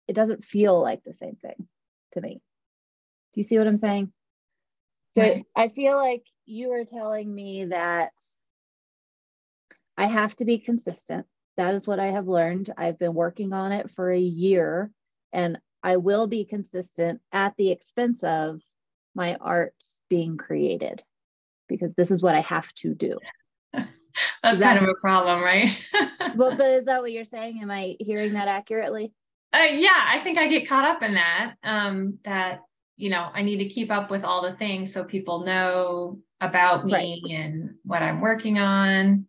it doesn't feel like the same thing to me. Do you see what I'm saying? So right. I feel like you are telling me that I have to be consistent. That is what I have learned. I've been working on it for a year and I will be consistent at the expense of my art being created because this is what I have to do. That's that, kind of a problem, right? well, but is that what you're saying? Am I hearing that accurately? Uh, yeah, I think I get caught up in that. Um, that you know, I need to keep up with all the things so people know about me right. and what I'm working on.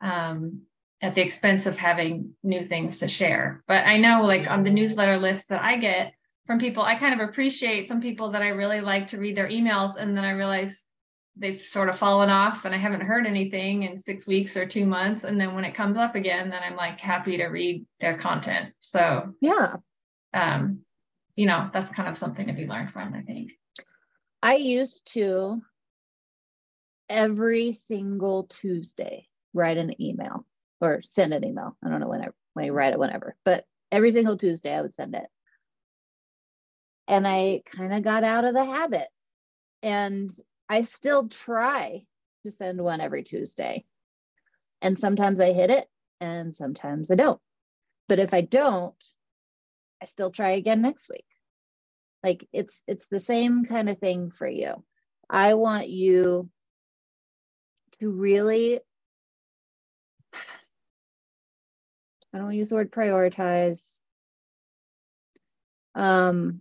Um, at the expense of having new things to share. But I know, like on the newsletter list that I get from people, I kind of appreciate some people that I really like to read their emails. And then I realize they've sort of fallen off and I haven't heard anything in six weeks or two months. And then when it comes up again, then I'm like happy to read their content. So, yeah. Um, you know, that's kind of something to be learned from, I think. I used to every single Tuesday write an email or send an email. I don't know whenever when you write it, whenever, but every single Tuesday I would send it. And I kind of got out of the habit. And I still try to send one every Tuesday. And sometimes I hit it and sometimes I don't. But if I don't, I still try again next week. Like it's it's the same kind of thing for you. I want you to really I don't use the word prioritize. Um,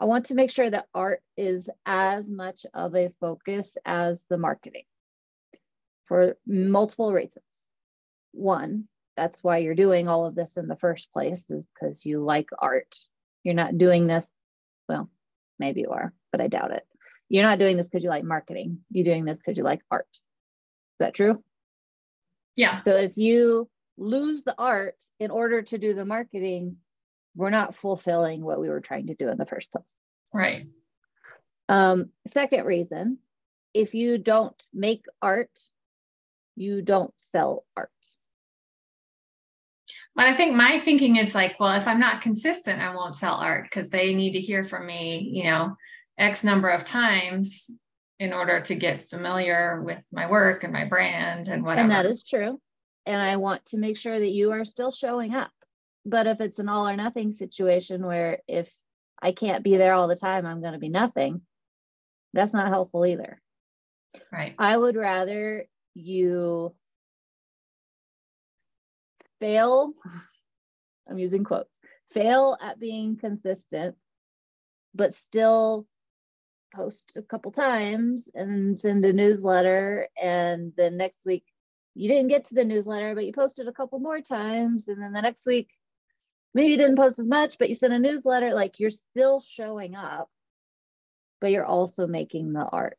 I want to make sure that art is as much of a focus as the marketing for multiple reasons. One, that's why you're doing all of this in the first place, is because you like art. You're not doing this, well, maybe you are, but I doubt it. You're not doing this because you like marketing. You're doing this because you like art. Is that true? Yeah. So if you lose the art in order to do the marketing, we're not fulfilling what we were trying to do in the first place. Right. Um, second reason, if you don't make art, you don't sell art. But I think my thinking is like, well, if I'm not consistent, I won't sell art because they need to hear from me, you know, X number of times in order to get familiar with my work and my brand and whatever. And that is true. And I want to make sure that you are still showing up. But if it's an all or nothing situation where if I can't be there all the time, I'm going to be nothing, that's not helpful either. Right. I would rather you fail, I'm using quotes, fail at being consistent, but still post a couple times and send a newsletter. And then next week, you didn't get to the newsletter, but you posted a couple more times. And then the next week, maybe you didn't post as much, but you sent a newsletter. Like you're still showing up, but you're also making the art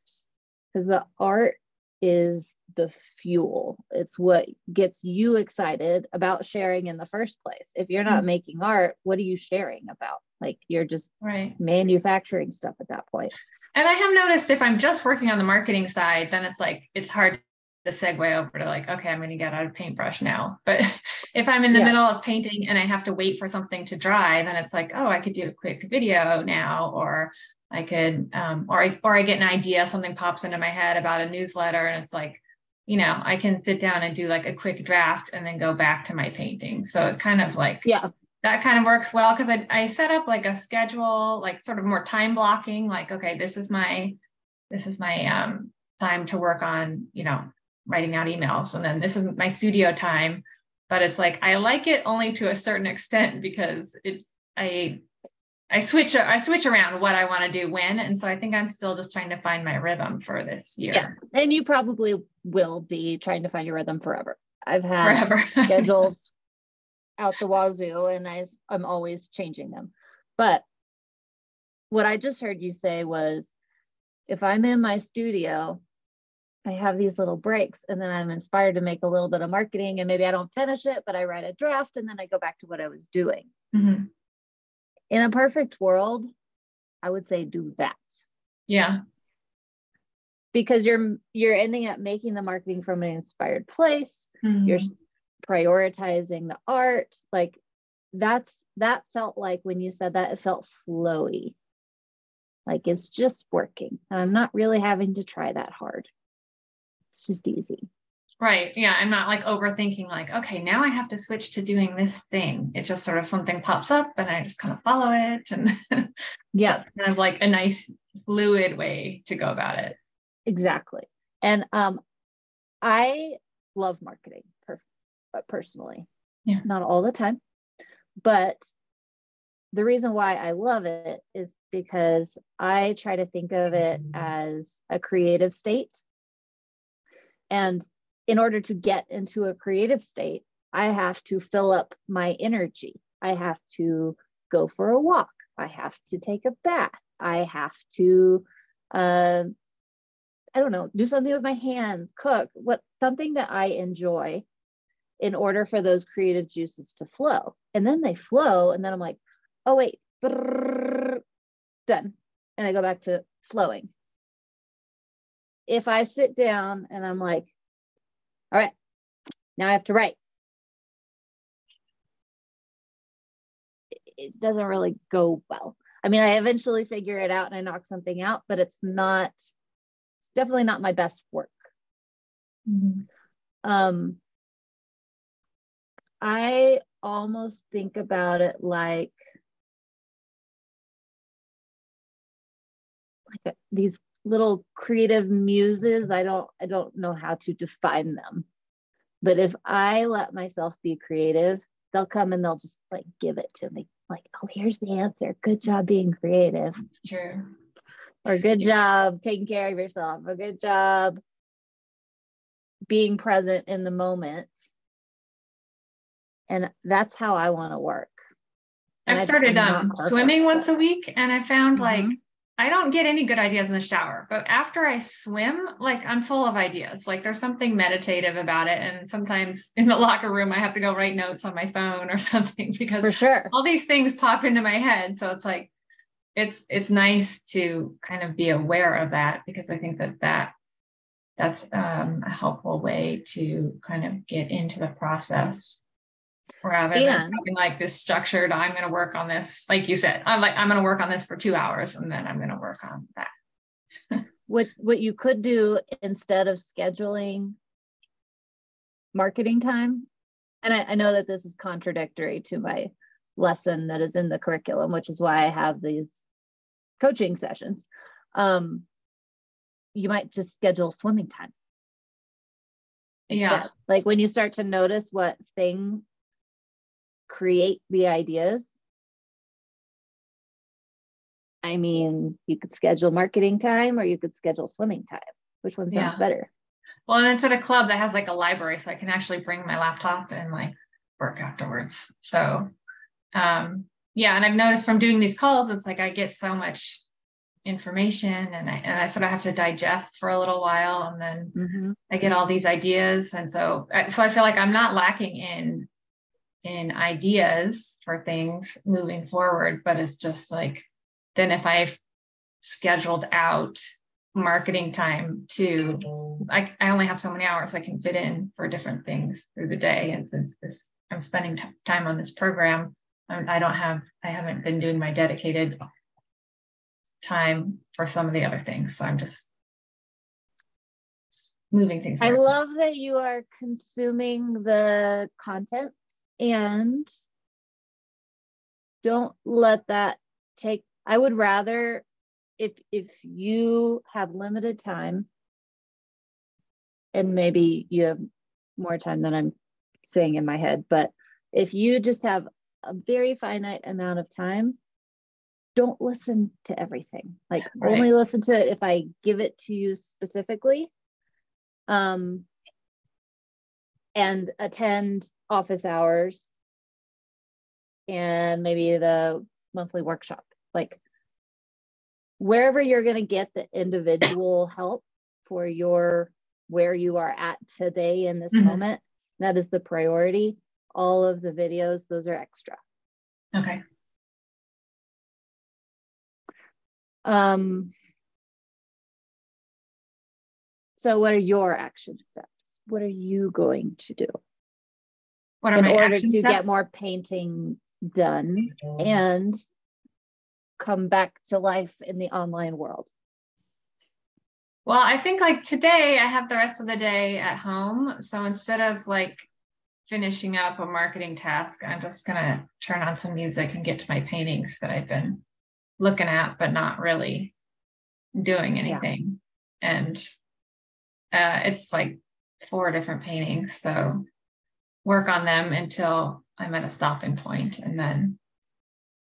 because the art is the fuel. It's what gets you excited about sharing in the first place. If you're not mm-hmm. making art, what are you sharing about? Like you're just right manufacturing stuff at that point. And I have noticed if I'm just working on the marketing side, then it's like it's hard to segue over to like, okay, I'm going to get out of paintbrush now. But if I'm in the yeah. middle of painting and I have to wait for something to dry, then it's like, oh, I could do a quick video now, or I could, um, or I, or I get an idea, something pops into my head about a newsletter, and it's like, you know, I can sit down and do like a quick draft and then go back to my painting. So it kind of like, yeah, that kind of works well because I, I set up like a schedule, like sort of more time blocking, like, okay, this is my, this is my um, time to work on, you know, writing out emails. And then this is my studio time. But it's like, I like it only to a certain extent because it, I I switch I switch around what I want to do when. And so I think I'm still just trying to find my rhythm for this year. Yeah. And you probably will be trying to find your rhythm forever. I've had forever. schedules out the wazoo and I, I'm always changing them. But what I just heard you say was if I'm in my studio, I have these little breaks and then I'm inspired to make a little bit of marketing and maybe I don't finish it, but I write a draft and then I go back to what I was doing. Mm-hmm in a perfect world, I would say do that. Yeah. Because you're you're ending up making the marketing from an inspired place. Mm-hmm. You're prioritizing the art. Like that's that felt like when you said that, it felt flowy. Like it's just working. And I'm not really having to try that hard. It's just easy. Right. Yeah. I'm not like overthinking, like, okay, now I have to switch to doing this thing. It just sort of something pops up and I just kind of follow it. And yeah, kind of like a nice fluid way to go about it. Exactly. And um, I love marketing per- uh, personally. Yeah. Not all the time. But the reason why I love it is because I try to think of it as a creative state. And in order to get into a creative state, I have to fill up my energy. I have to go for a walk. I have to take a bath. I have to, uh, I don't know, do something with my hands, cook, what something that I enjoy in order for those creative juices to flow. And then they flow, and then I'm like, oh, wait, brrr, done. And I go back to flowing. If I sit down and I'm like, all right, now I have to write. It doesn't really go well. I mean, I eventually figure it out and I knock something out, but it's not, it's definitely not my best work. Mm-hmm. Um, I almost think about it like, like a, these little creative muses i don't i don't know how to define them. But if i let myself be creative they'll come and they'll just like give it to me. Like oh here's the answer. Good job being creative. True. or good job taking care of yourself. A good job being present in the moment. And that's how i want to work. I've started um, swimming once a week and I found mm-hmm. like I don't get any good ideas in the shower, but after I swim, like I'm full of ideas. Like there's something meditative about it. And sometimes in the locker room, I have to go write notes on my phone or something because for sure all these things pop into my head. So it's like, it's, it's nice to kind of be aware of that because I think that that that's um, a helpful way to kind of get into the process rather and, than having like this structured i'm going to work on this like you said i'm like i'm going to work on this for two hours and then i'm going to work on that what what you could do instead of scheduling marketing time and I, I know that this is contradictory to my lesson that is in the curriculum which is why i have these coaching sessions um, you might just schedule swimming time. Yeah. instead. Like when you start to notice what things create the ideas. I mean, you could schedule marketing time or you could schedule swimming time. Which one sounds Yeah. better? Well, and it's at a club that has like a library, so I can actually bring my laptop and like work afterwards. So, um, yeah, and I've noticed from doing these calls, it's like I get so much information, and I and I sort of have to digest for a little while, and then Mhm. I get all these ideas, and so so I feel like I'm not lacking in in ideas for things moving forward, but it's just like then if I've scheduled out marketing time to I, I only have so many hours I can fit in for different things through the day. And since this, I'm spending t- time on this program, I, I don't have, I haven't been doing my dedicated time for some of the other things. So I'm just moving things. I love that you are consuming the content and don't let that take I would rather if if you have limited time and maybe you have more time than I'm saying in my head, but if you just have a very finite amount of time, don't listen to everything. Like Right. only listen to it if I give it to you specifically. Um and attend office hours and maybe the monthly workshop. Like wherever you're going to get the individual help for your where you are at today in this Mhm. moment, that is the priority. All of the videos, those are extra. Okay. Um, so what are your action steps? What are you going to do What are in order to steps? get more painting done and come back to life in the online world? Well, I think like today I have the rest of the day at home. So instead of like finishing up a marketing task, I'm just going to turn on some music and get to my paintings that I've been looking at, but not really doing anything. And uh, it's like four different paintings. So work on them until I'm at a stopping point and then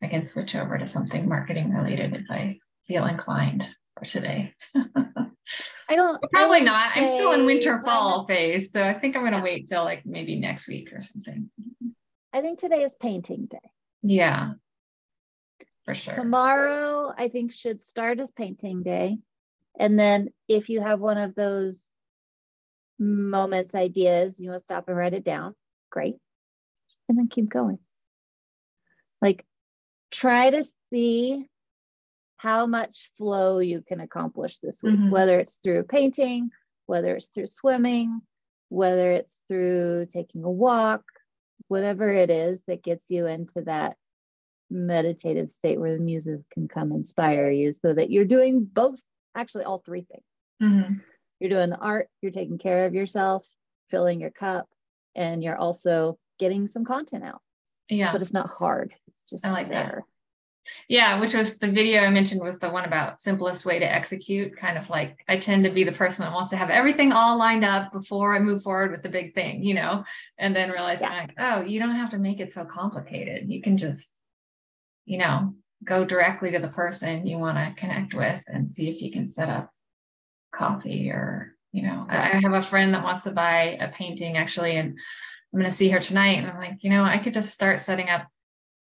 I can switch over to something marketing related if I feel inclined for today. I don't Probably would not. I'm still in winter fall phase, so I think I'm gonna Yeah. wait till like maybe next week or something. I think today is painting day. Yeah, for sure. Tomorrow, I think, should start as painting day. And then if you have one of those moments, ideas, you want to stop and write it down, great. And then keep going. Like, try to see how much flow you can accomplish this week, Mhm. whether it's through painting, whether it's through swimming, whether it's through taking a walk, whatever it is that gets you into that meditative state where the muses can come inspire you so that you're doing both, actually, all three things. Mhm. You're doing the art, you're taking care of yourself, filling your cup, and you're also getting some content out. Yeah, But it's not hard. It's just I like that. yeah. Which was the video I mentioned was the one about simplest way to execute. Kind of like I tend to be the person that wants to have everything all lined up before I move forward with the big thing, you know, and then realize Yeah. Like, oh, you don't have to make it so complicated. You can just, you know, go directly to the person you want to connect with and see if you can set up coffee or you know I, have a friend that wants to buy a painting actually and i'm going to see her tonight and i'm like you know i could just start setting up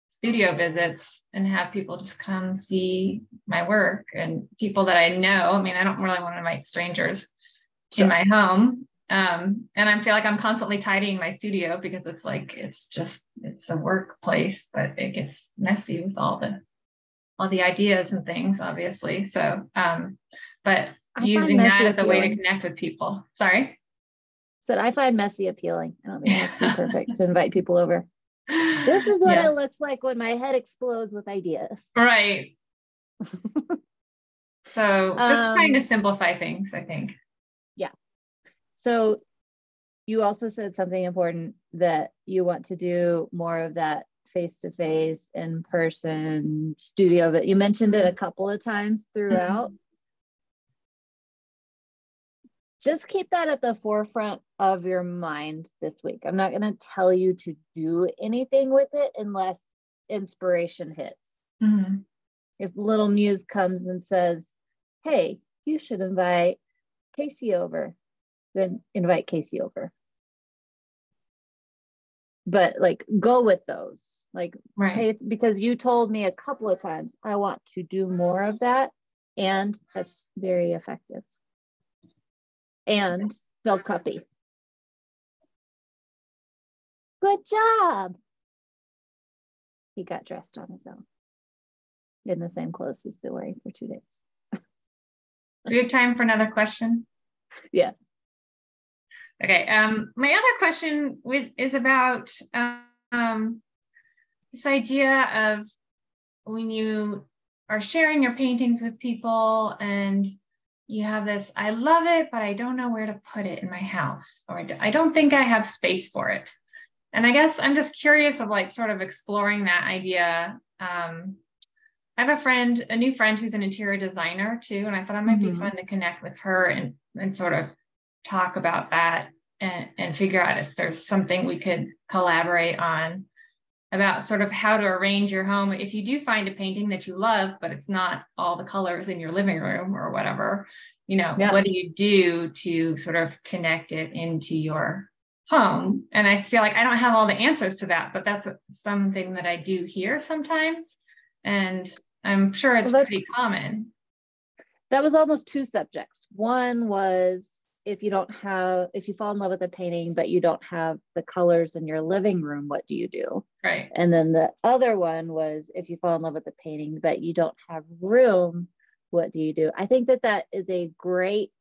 studio visits and have people just come see my work and people that i know i mean i don't really want to invite strangers Sure. in my home um, and i feel like i'm constantly tidying my studio because it's like it's just it's a workplace but it gets messy with all the all the ideas and things obviously so um but I using that as a way to connect with people. Sorry. Said I find messy appealing. I don't think it be perfect to invite people over. This is what Yeah, it looks like when my head explodes with ideas. right. So just Um, trying to simplify things, I think. Yeah. So you also said something important that you want to do more of that face to face, in person studio that you mentioned it a couple of times throughout. Just keep that at the forefront of your mind this week. I'm not going to tell you to do anything with it unless inspiration hits. Mm-hmm. If little muse comes and says, Hey, you should invite Casey over, then invite Casey over. But like go with those. Like, right. Hey, because you told me a couple of times, I want to do more of that. And that's very effective and Phil Cuppy. Good job. He got dressed on his own in the same clothes he's been wearing for two days. we have time for another question? Yes. Okay. Um, my other question is about um, this idea of when you are sharing your paintings with people and you have this, I love it, but I don't know where to put it in my house, or I don't think I have space for it. And I guess I'm just curious of like sort of exploring that idea. Um, I have a friend, a new friend who's an interior designer too, and I thought it might mm-hmm. be fun to connect with her and and sort of talk about that and, and figure out if there's something we could collaborate on about sort of how to arrange your home. If you do find a painting that you love but it's not all the colors in your living room or whatever you know yeah. what do you do to sort of connect it into your home? And i feel like i don't have all the answers to that but that's something that i do hear sometimes. And i'm sure it's well, pretty common. That was almost two subjects. One was if you don't have if you fall in love with a painting but you don't have the colors in your living room what do you do? Right. And then the other one was if you fall in love with the painting but you don't have room what do you do? I think that that is a great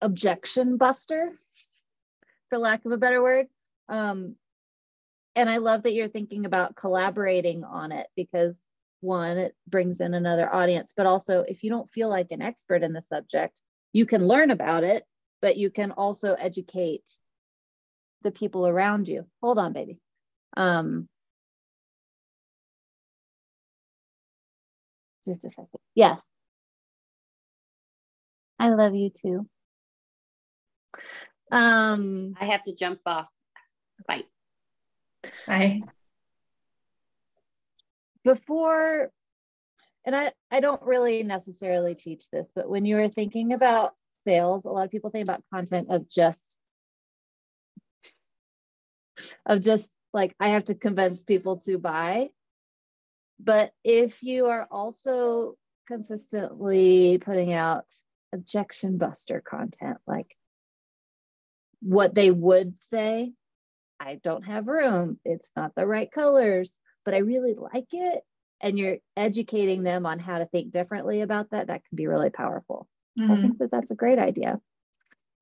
objection buster for lack of a better word. Um, and i love that you're thinking about collaborating on it because one, it brings in another audience, but also if you don't feel like an expert in the subject, you can learn about it, but you can also educate the people around you. Hold on, baby. Um, just a second. Yes. I love you too. Um, I have to jump off. Bye. Bye before and I, I don't really necessarily teach this, but when you're thinking about sales, a lot of people think about content of just of just like I have to convince people to buy. But if you are also consistently putting out objection buster content, like what they would say, I don't have room, it's not the right colors, but I really like it. And you're educating them on how to think differently about that. That can be really powerful. Mm-hmm. I think that that's a great idea.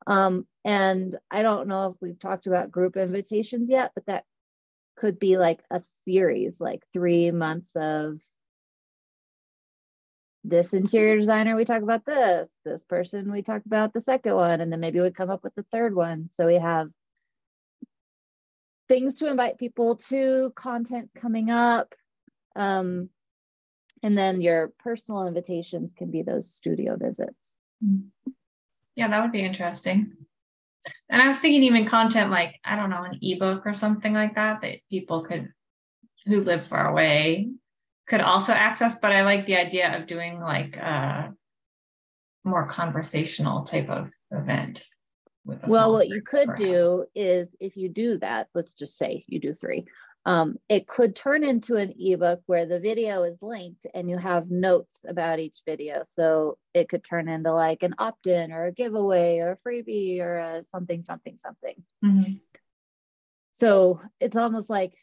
Um, and I don't know if we've talked about group invitations yet, but that could be like a series, like three months of this interior designer, we talk about this, this person, we talk about the second one, and then maybe we come up with the third one. So we have things to invite people to, content coming up. Um, and then your personal invitations can be those studio visits. Yeah, that would be interesting. And I was thinking even content like, I don't know, an ebook or something like that that people could who live far away could also access. But I like the idea of doing like a more conversational type of event well what you could perhaps. do is if you do that let's just say you do three um, it could turn into an ebook where the video is linked and you have notes about each video. So it could turn into like an opt-in or a giveaway or a freebie or a something something something. Mm-hmm. so it's almost like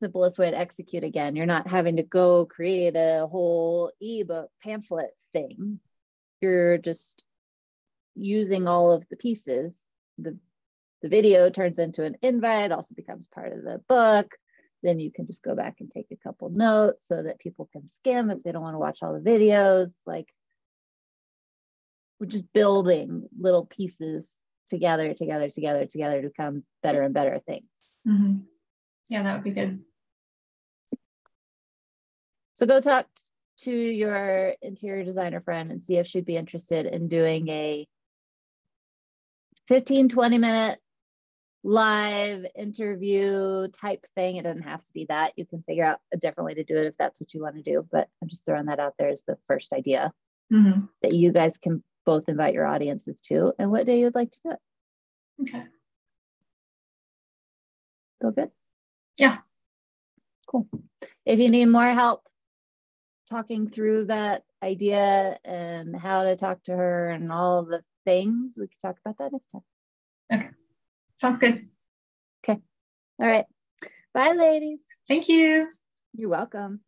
simplest way to execute again. You're not having to go create a whole ebook pamphlet thing. You're just using all of the pieces the the video turns into an invite, also becomes part of the book. Then you can just go back and take a couple notes so that people can skim if they don't want to watch all the videos. Like we're just building little pieces together, together, together, together to become better and better things. Mm-hmm. Yeah, that would be good. So go talk to your interior designer friend and see if she'd be interested in doing a 15, 20 minute live interview type thing. It doesn't have to be that. You can figure out a different way to do it if that's what you want to do. But I'm just throwing that out there as the first idea Mhm. that you guys can both invite your audiences to and what day you'd like to do it. Okay. Go good? Yeah. Cool. If you need more help talking through that idea and how to talk to her and all the things, we could talk about that next time. Okay. Sounds good. Okay. All right. Bye, ladies. Thank you. You're welcome.